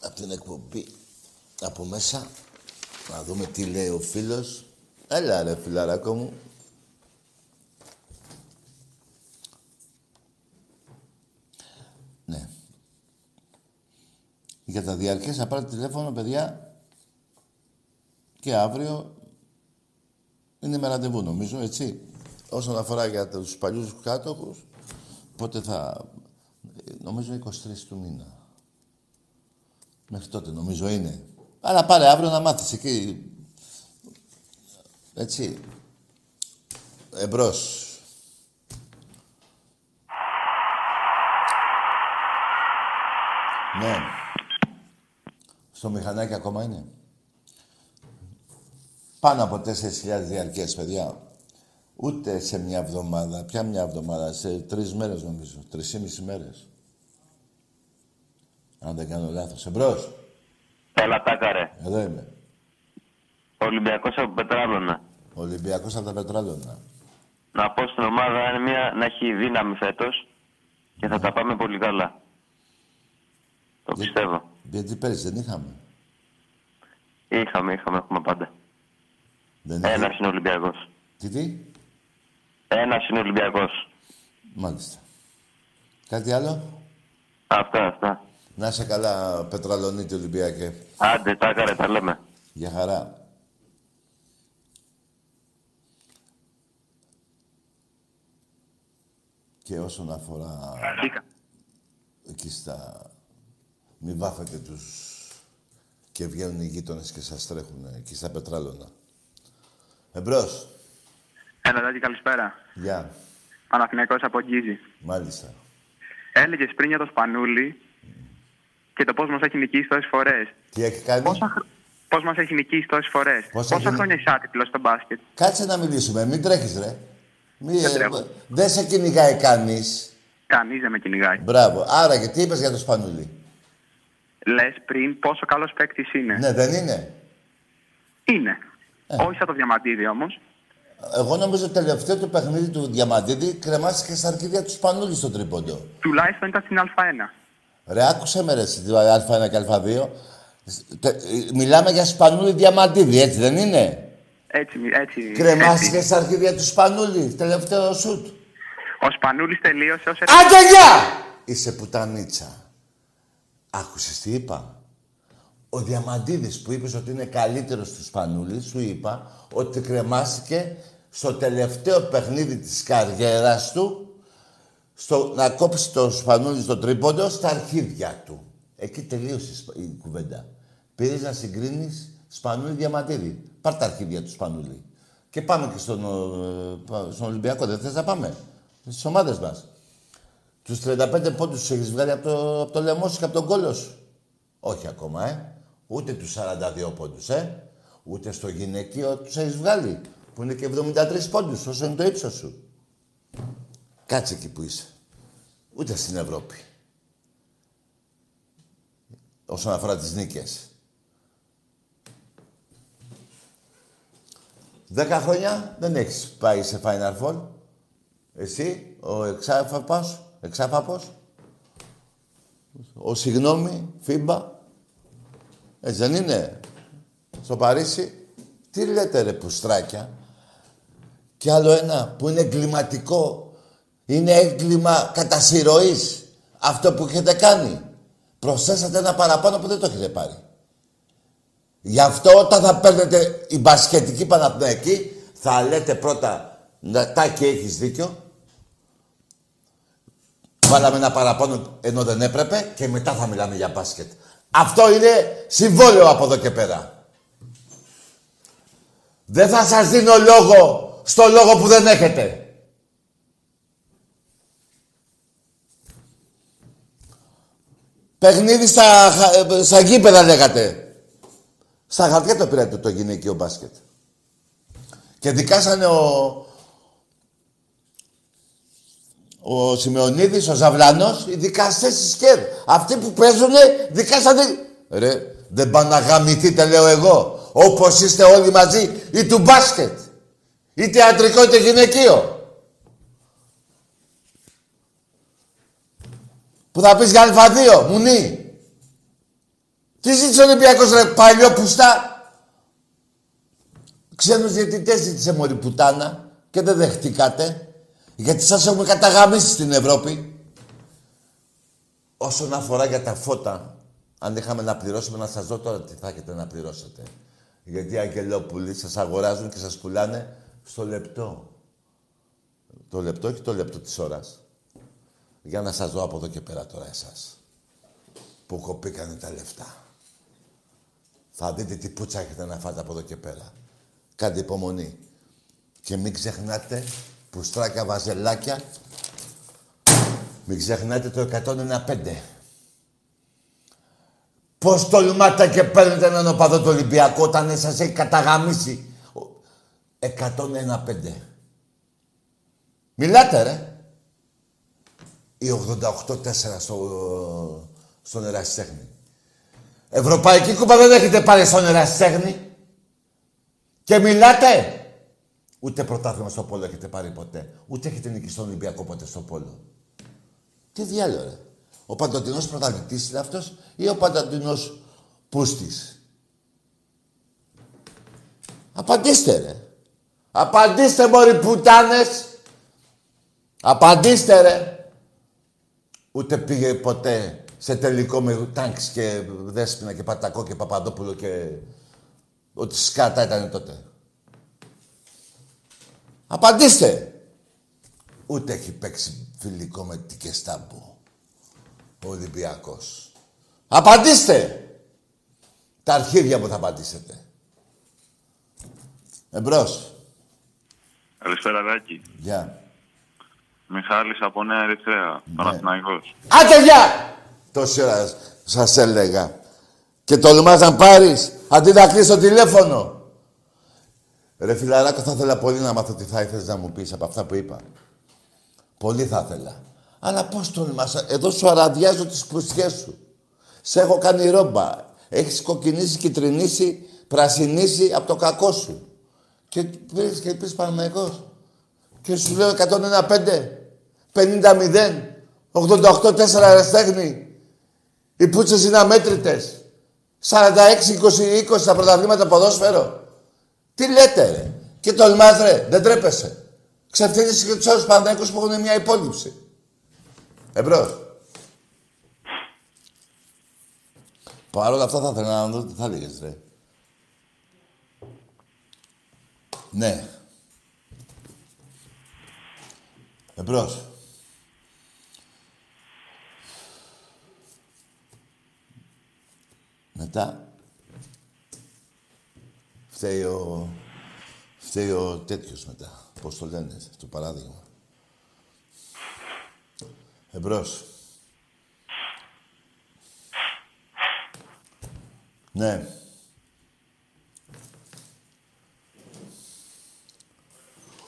από την εκπομπή, από μέσα. Να δούμε τι λέει ο φίλος. Έλα ρε φιλαράκο μου. Ναι. Για τα διαρκές θα πάρετε τηλέφωνο, παιδιά. Και αύριο είναι με ραντεβού, νομίζω, έτσι. Όσον αφορά για τους παλιούς κάτοχους, πότε θα... Νομίζω 23 του μήνα. Μέχρι τότε νομίζω είναι. Αλλά πάρε αύριο να μάθεις εκεί. Έτσι. Εμπρός. Ναι. Στο μηχανάκι ακόμα είναι. Πάνω από 4.000 διαρκές, παιδιά. Ούτε σε μια εβδομάδα. Ποια μια εβδομάδα. Σε τρεις μέρες νομίζω. Τρεις ή μισή μέρες. Αν δεν κάνω λάθος. Εμπρός. Έλα τάκα ρε. Εδώ είμαι. Ολυμπιακός από Πετράλωνα. Ολυμπιακός από τα Πετράλωνα. Να πω στην ομάδα είναι μια, να έχει δύναμη φέτος και θα τα πάμε πολύ καλά. Το πιστεύω. Γιατί πέρυσι δεν είχαμε; Είχαμε, είχαμε, έχουμε πάντα. Δεν είχε. Ένας είναι Ολυμπιακός. Τι, τι; Ένας είναι Ολυμπιακός. Μάλιστα. Κάτι άλλο; Αυτά, αυτά. Να είσαι καλά, Πετραλονίτη Ολυμπιακέ. Άντε, τάκα ρε, τα λέμε. Για χαρά. Και όσον αφορά εκεί στα... Μην βάφετε τους Και βγαίνουν οι γείτονες και σας τρέχουν εκεί στα πετράλωνα. Εμπρός. Έλα, Δάκη, καλησπέρα. Γεια. Παναθηναϊκός από Γκίζη. Μάλιστα. Έλεγες πριν για το Σπανούλι και το πώς μας έχει νικήσει τόσες φορές. Τι έχει κάνει; Πόσα... χ- Πώς μας έχει νικήσει τόσες φορές. Πόσα Πόσα έχει- χρόνια είσαι άτυπλο στο μπάσκετ; Κάτσε να μιλήσουμε. Μην τρέχεις, ρε. Μη, Δεν ε, τρέχω. δεν σε κυνηγάει κανείς. Κανείς δεν με κυνηγάει. Μπράβο. Άρα και τι είπες για το Σπανούλι. Λες πριν πόσο καλός παίκτης είναι. Ναι, δεν είναι. Είναι. Ε. Όχι σαν το διαμαντίδι όμως. Εγώ νομίζω το τελευταίο του παιχνίδι του Διαμαντίδη κρεμάστηκε στα αρχίδια τους Σπανούλη στο τρίποντο. Τουλάχιστον ήταν στην Α1. Ρε, άκουσε με ρε, εσύ, το Α1 και Α2. Τε- ε, Μιλάμε για Σπανούλη Διαμαντίδη, έτσι δεν είναι; Έτσι, έτσι. Κρεμάστηκε έτσι. στα αρχίδια τους Σπανούλη, τελευταίο σουτ. Ο Σπανούλης τελείωσε ως Άντε γεια! Είσαι πουτανίτσα. Άκουσες τι είπα; Ο Διαμαντίδης που είπες ότι είναι καλύτερος του Σπανούλη, σου είπα ότι κρεμάστηκε στο τελευταίο παιχνίδι της καριέρας του στο, να κόψει το Σπανούλη στο τρίποντο στα αρχίδια του. Εκεί τελείωσε η σπα- η κουβέντα. Πήρες να συγκρίνεις Σπανούλη Διαμαντίδη. Πάρ τα αρχίδια του Σπανούλη. Και πάμε και στον, ε, πα- στον Ολυμπιακό. Δεν θες να πάμε; Στις ομάδες μας. Τους 35 πόντους τους έχεις βγάλει από το, από το λαιμό σου και από τον κόλλο σου. Όχι ακόμα, ε. Ούτε τους 42 πόντους, ε. Ούτε στο γυναικείο τους έχεις βγάλει. Που είναι και 73 πόντους, όσο είναι το ύψος σου. Κάτσε εκεί που είσαι. Ούτε στην Ευρώπη. Όσον αφορά τις νίκες. Δέκα χρόνια δεν έχεις πάει σε Final Four. Εσύ, ο εξάφαπας, εξάφαπος, ο συγγνώμη, FIBA. Έτσι δεν είναι. Στο Παρίσι. Τι λέτε ρε πουστράκια; Και άλλο ένα που είναι εγκληματικό. Είναι έγκλημα κατά συρροής. Αυτό που έχετε κάνει. Προσθέσατε ένα παραπάνω που δεν το έχετε πάρει. Γι' αυτό όταν θα παίρνετε η μπασκετική Παναθηναϊκή θα λέτε πρώτα να τάκι έχεις δίκιο. Βάλαμε ένα παραπάνω ενώ δεν έπρεπε και μετά θα μιλάμε για μπάσκετ. Αυτό είναι συμβόλαιο από εδώ και πέρα. Δεν θα σας δίνω λόγο στο λόγο που δεν έχετε. Παιχνίδι στα, χα- ε, στα γήπεδα λέγατε. Στα χαρτιά το πήρατε το γυναικείο μπάσκετ. Και δικάσανε ο... Ο Σιμεωνίδης, ο Ζαβλανός, οι δικαστές της ΚΕΡ. Αυτοί που παίζουνε, δικάσανε... Ρε, δεν πάνε να γαμηθείτε, λέω εγώ. Όπως είστε όλοι μαζί, ή του μπάσκετ. Είτε ιατρικό, είτε γυναικείο. Που θα πεις για Α2, μουνί. Τι ζήτησε ο Ολυμπιακός, ρε, παλιό πουστά. Ξένους διαιτητές ζήτησε μωρή πουτάνα και δεν δεχτήκατε. Γιατί σας έχουμε καταγαμίσει στην Ευρώπη. Όσον αφορά για τα φώτα, αν είχαμε να πληρώσουμε, να σας δω τώρα τι θα έχετε να πληρώσετε. Γιατί οι αγγελόπουλοι σας αγοράζουν και σας πουλάνε στο λεπτό. Το λεπτό και το λεπτό της ώρας. Για να σας δω από εδώ και πέρα τώρα εσάς. Που κοπήκανε τα λεφτά. Θα δείτε τι πουτσα έχετε να φάτε από εδώ και πέρα. Κάντε υπομονή. Και μην ξεχνάτε πουστράκια βαζελάκια. Μην ξεχνάτε το 115. Πώς τολμάτε και παίρνετε έναν οπαδό του Ολυμπιακού όταν σας έχει καταγαμίσει; 115. Μιλάτε ρε. Ή 88-4 στο, στον Ερασιτέχνη. Ευρωπαϊκή κούπα δεν έχετε πάρει στον Ερασιτέχνη. Και μιλάτε. Ούτε πρωτάθλημα στο πόλο έχετε πάρει ποτέ. Ούτε έχετε νικήσει στον Ολυμπιακό ποτέ στο πόλο. Τι διάλογο, ρε. Ο παντοτινός πρωταθλητής είναι αυτός ή ο παντοτινός πούστης; Απαντήστε, ρε. Απαντήστε, μωροί πουτάνες. Απαντήστε, ρε. Ούτε πήγε ποτέ σε τελικό με τάγκς και Δέσποινα και Πατακό και Παπαδόπουλο και... Ότι σκάτα ήταν τότε. Απαντήστε. Ούτε έχει παίξει φιλικό με την Κεστάμπου. Ο Ολυμπιακός. Απαντήστε. Τα αρχίδια μου θα πατήσετε. Εμπρός. Καλησπέρα, Ράκη. Γεια. Μιχάλης από Νέα Ερυθρέα, Παναθηναϊκός. Άντε γεια! Τόση ώρα σας έλεγα. Και τολμάς να πάρεις, αντί να κλείσει το τηλέφωνο. Ρε φιλαράκο, θα ήθελα πολύ να μάθω τι θα ήθελες να μου πεις από αυτά που είπα. Πολύ θα ήθελα. Αλλά πώς τολμάς, εδώ σου αραδιάζω τις πουστιές σου. Σε έχω κάνει ρόμπα. Έχεις κοκκινήσει, κυτρινήσει, πρασινίσει από το κακό σου. Και πήρες και πεις Παναμαϊκός. Και σου λέω 101-5, 50-0, 88-4 αεραστέχνη. Οι πούτσες είναι αμέτρητες. 46-20-20 στα πρωταθλήματα ποδόσφαιρο. Τι λέτε ρε; Και τολμάς ρε; Δεν τρέπεσαι. Ξεφτύνεσαι και τους άλλους Παναθηναϊκούς που έχουν μια υπόλοιψη. Εμπρός. Παρ' όλα αυτά θα ήθελα να δω τι θα έλεγες ρε. Ναι. Εμπρός. Μετά. Φταίει ο... Φταίει ο τέτοιος μετά. Πώς το λένε, το παράδειγμα. Εμπρός. Ναι.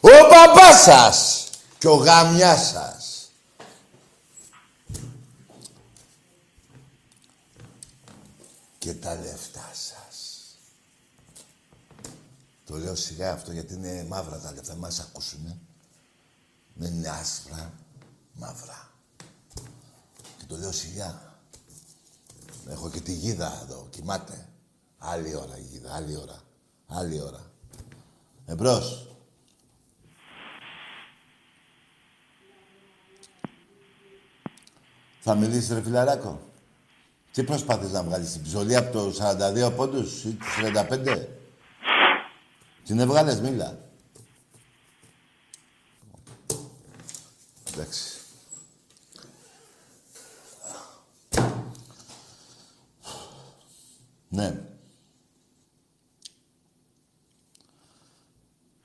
Ο παπάς σας και ο γαμιάς σας. Και τα λεφτά σας. Το λέω σιγά αυτό γιατί είναι μαύρα τα λεφτά. Μας ακούσουνε. Δεν είναι άσπρα, μαύρα. Και το λέω σιγά. Έχω και τη γίδα εδώ, κοιμάται. Άλλη ώρα η γίδα, άλλη ώρα. Άλλη ώρα. Εμπρός. Θα μιλήσεις ρε φιλαράκο. Τι προσπάθεις να βγάλεις την ψωλή από το 42 πόντους ή τους 35. Την έβγαλες, μίλα. Εντάξει. Ναι.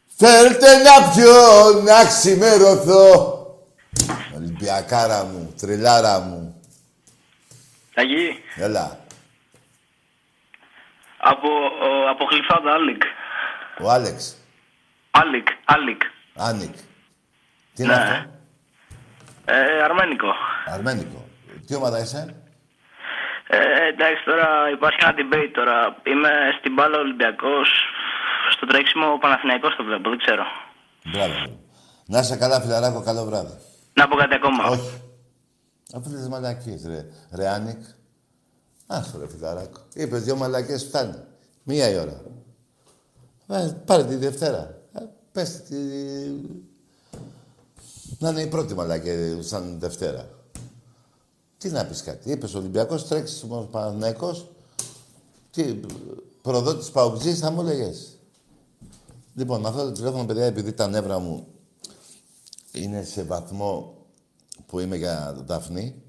Θέλτε να πιω, να ξημερωθώ. Ολυμπιακάρα μου, θρυλάρα μου. Αγί, Έλα. από, ο, από Γλυφάδα, Άλικ. Ο Άλεξ. Άλικ, Άλικ. Άνικ. Τι είναι Ναι. αυτό; Ε, αρμένικο. Αρμένικο. Τι ομάδα είσαι; Ε, εντάξει, τώρα υπάρχει ένα debate τώρα. Είμαι στην μπάλα Ολυμπιακός. Στο τρέξιμο Παναθηναϊκός το βλέπω, δεν ξέρω. Μπράβο. Να είσαι καλά, φιλαράκο. Καλό βράδυ. Να πω κάτι ακόμα. Όχι. Αφού λες μαλακίες, ρε. Ρε Άνικ. Άστο ρε φιλαράκο. Είπες δυο μαλακίες φτάνει. Μία η ώρα. Ε, πάρε τη Δευτέρα. Ε, πες τη... Να είναι η πρώτη μαλακία σαν Δευτέρα. Τι να πεις κάτι. Είπες Ολυμπιακός, τρέξεις ο Παναθηναϊκός. Τι, προδότης Παουτζής θα μου έλεγες. Λοιπόν, με αυτό το τηλέφωνο, παιδιά, επειδή τα νεύρα μου είναι σε βαθμό που είμαι για Δαφνή.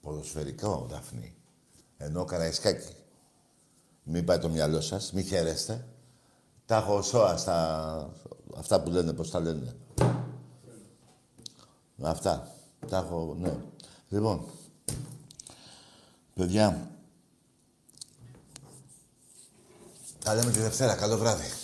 Ποδοσφαιρικό Δαφνή. Ενώ Καραϊσκάκη. Μην πάει το μυαλό σας, μην χαίρεστε. Τα έχω σώα στα... Αυτά που λένε, πώς τα λένε. Αυτά. Τα έχω, ναι. Λοιπόν, παιδιά, τα λέμε τη Δευτέρα. Καλό βράδυ.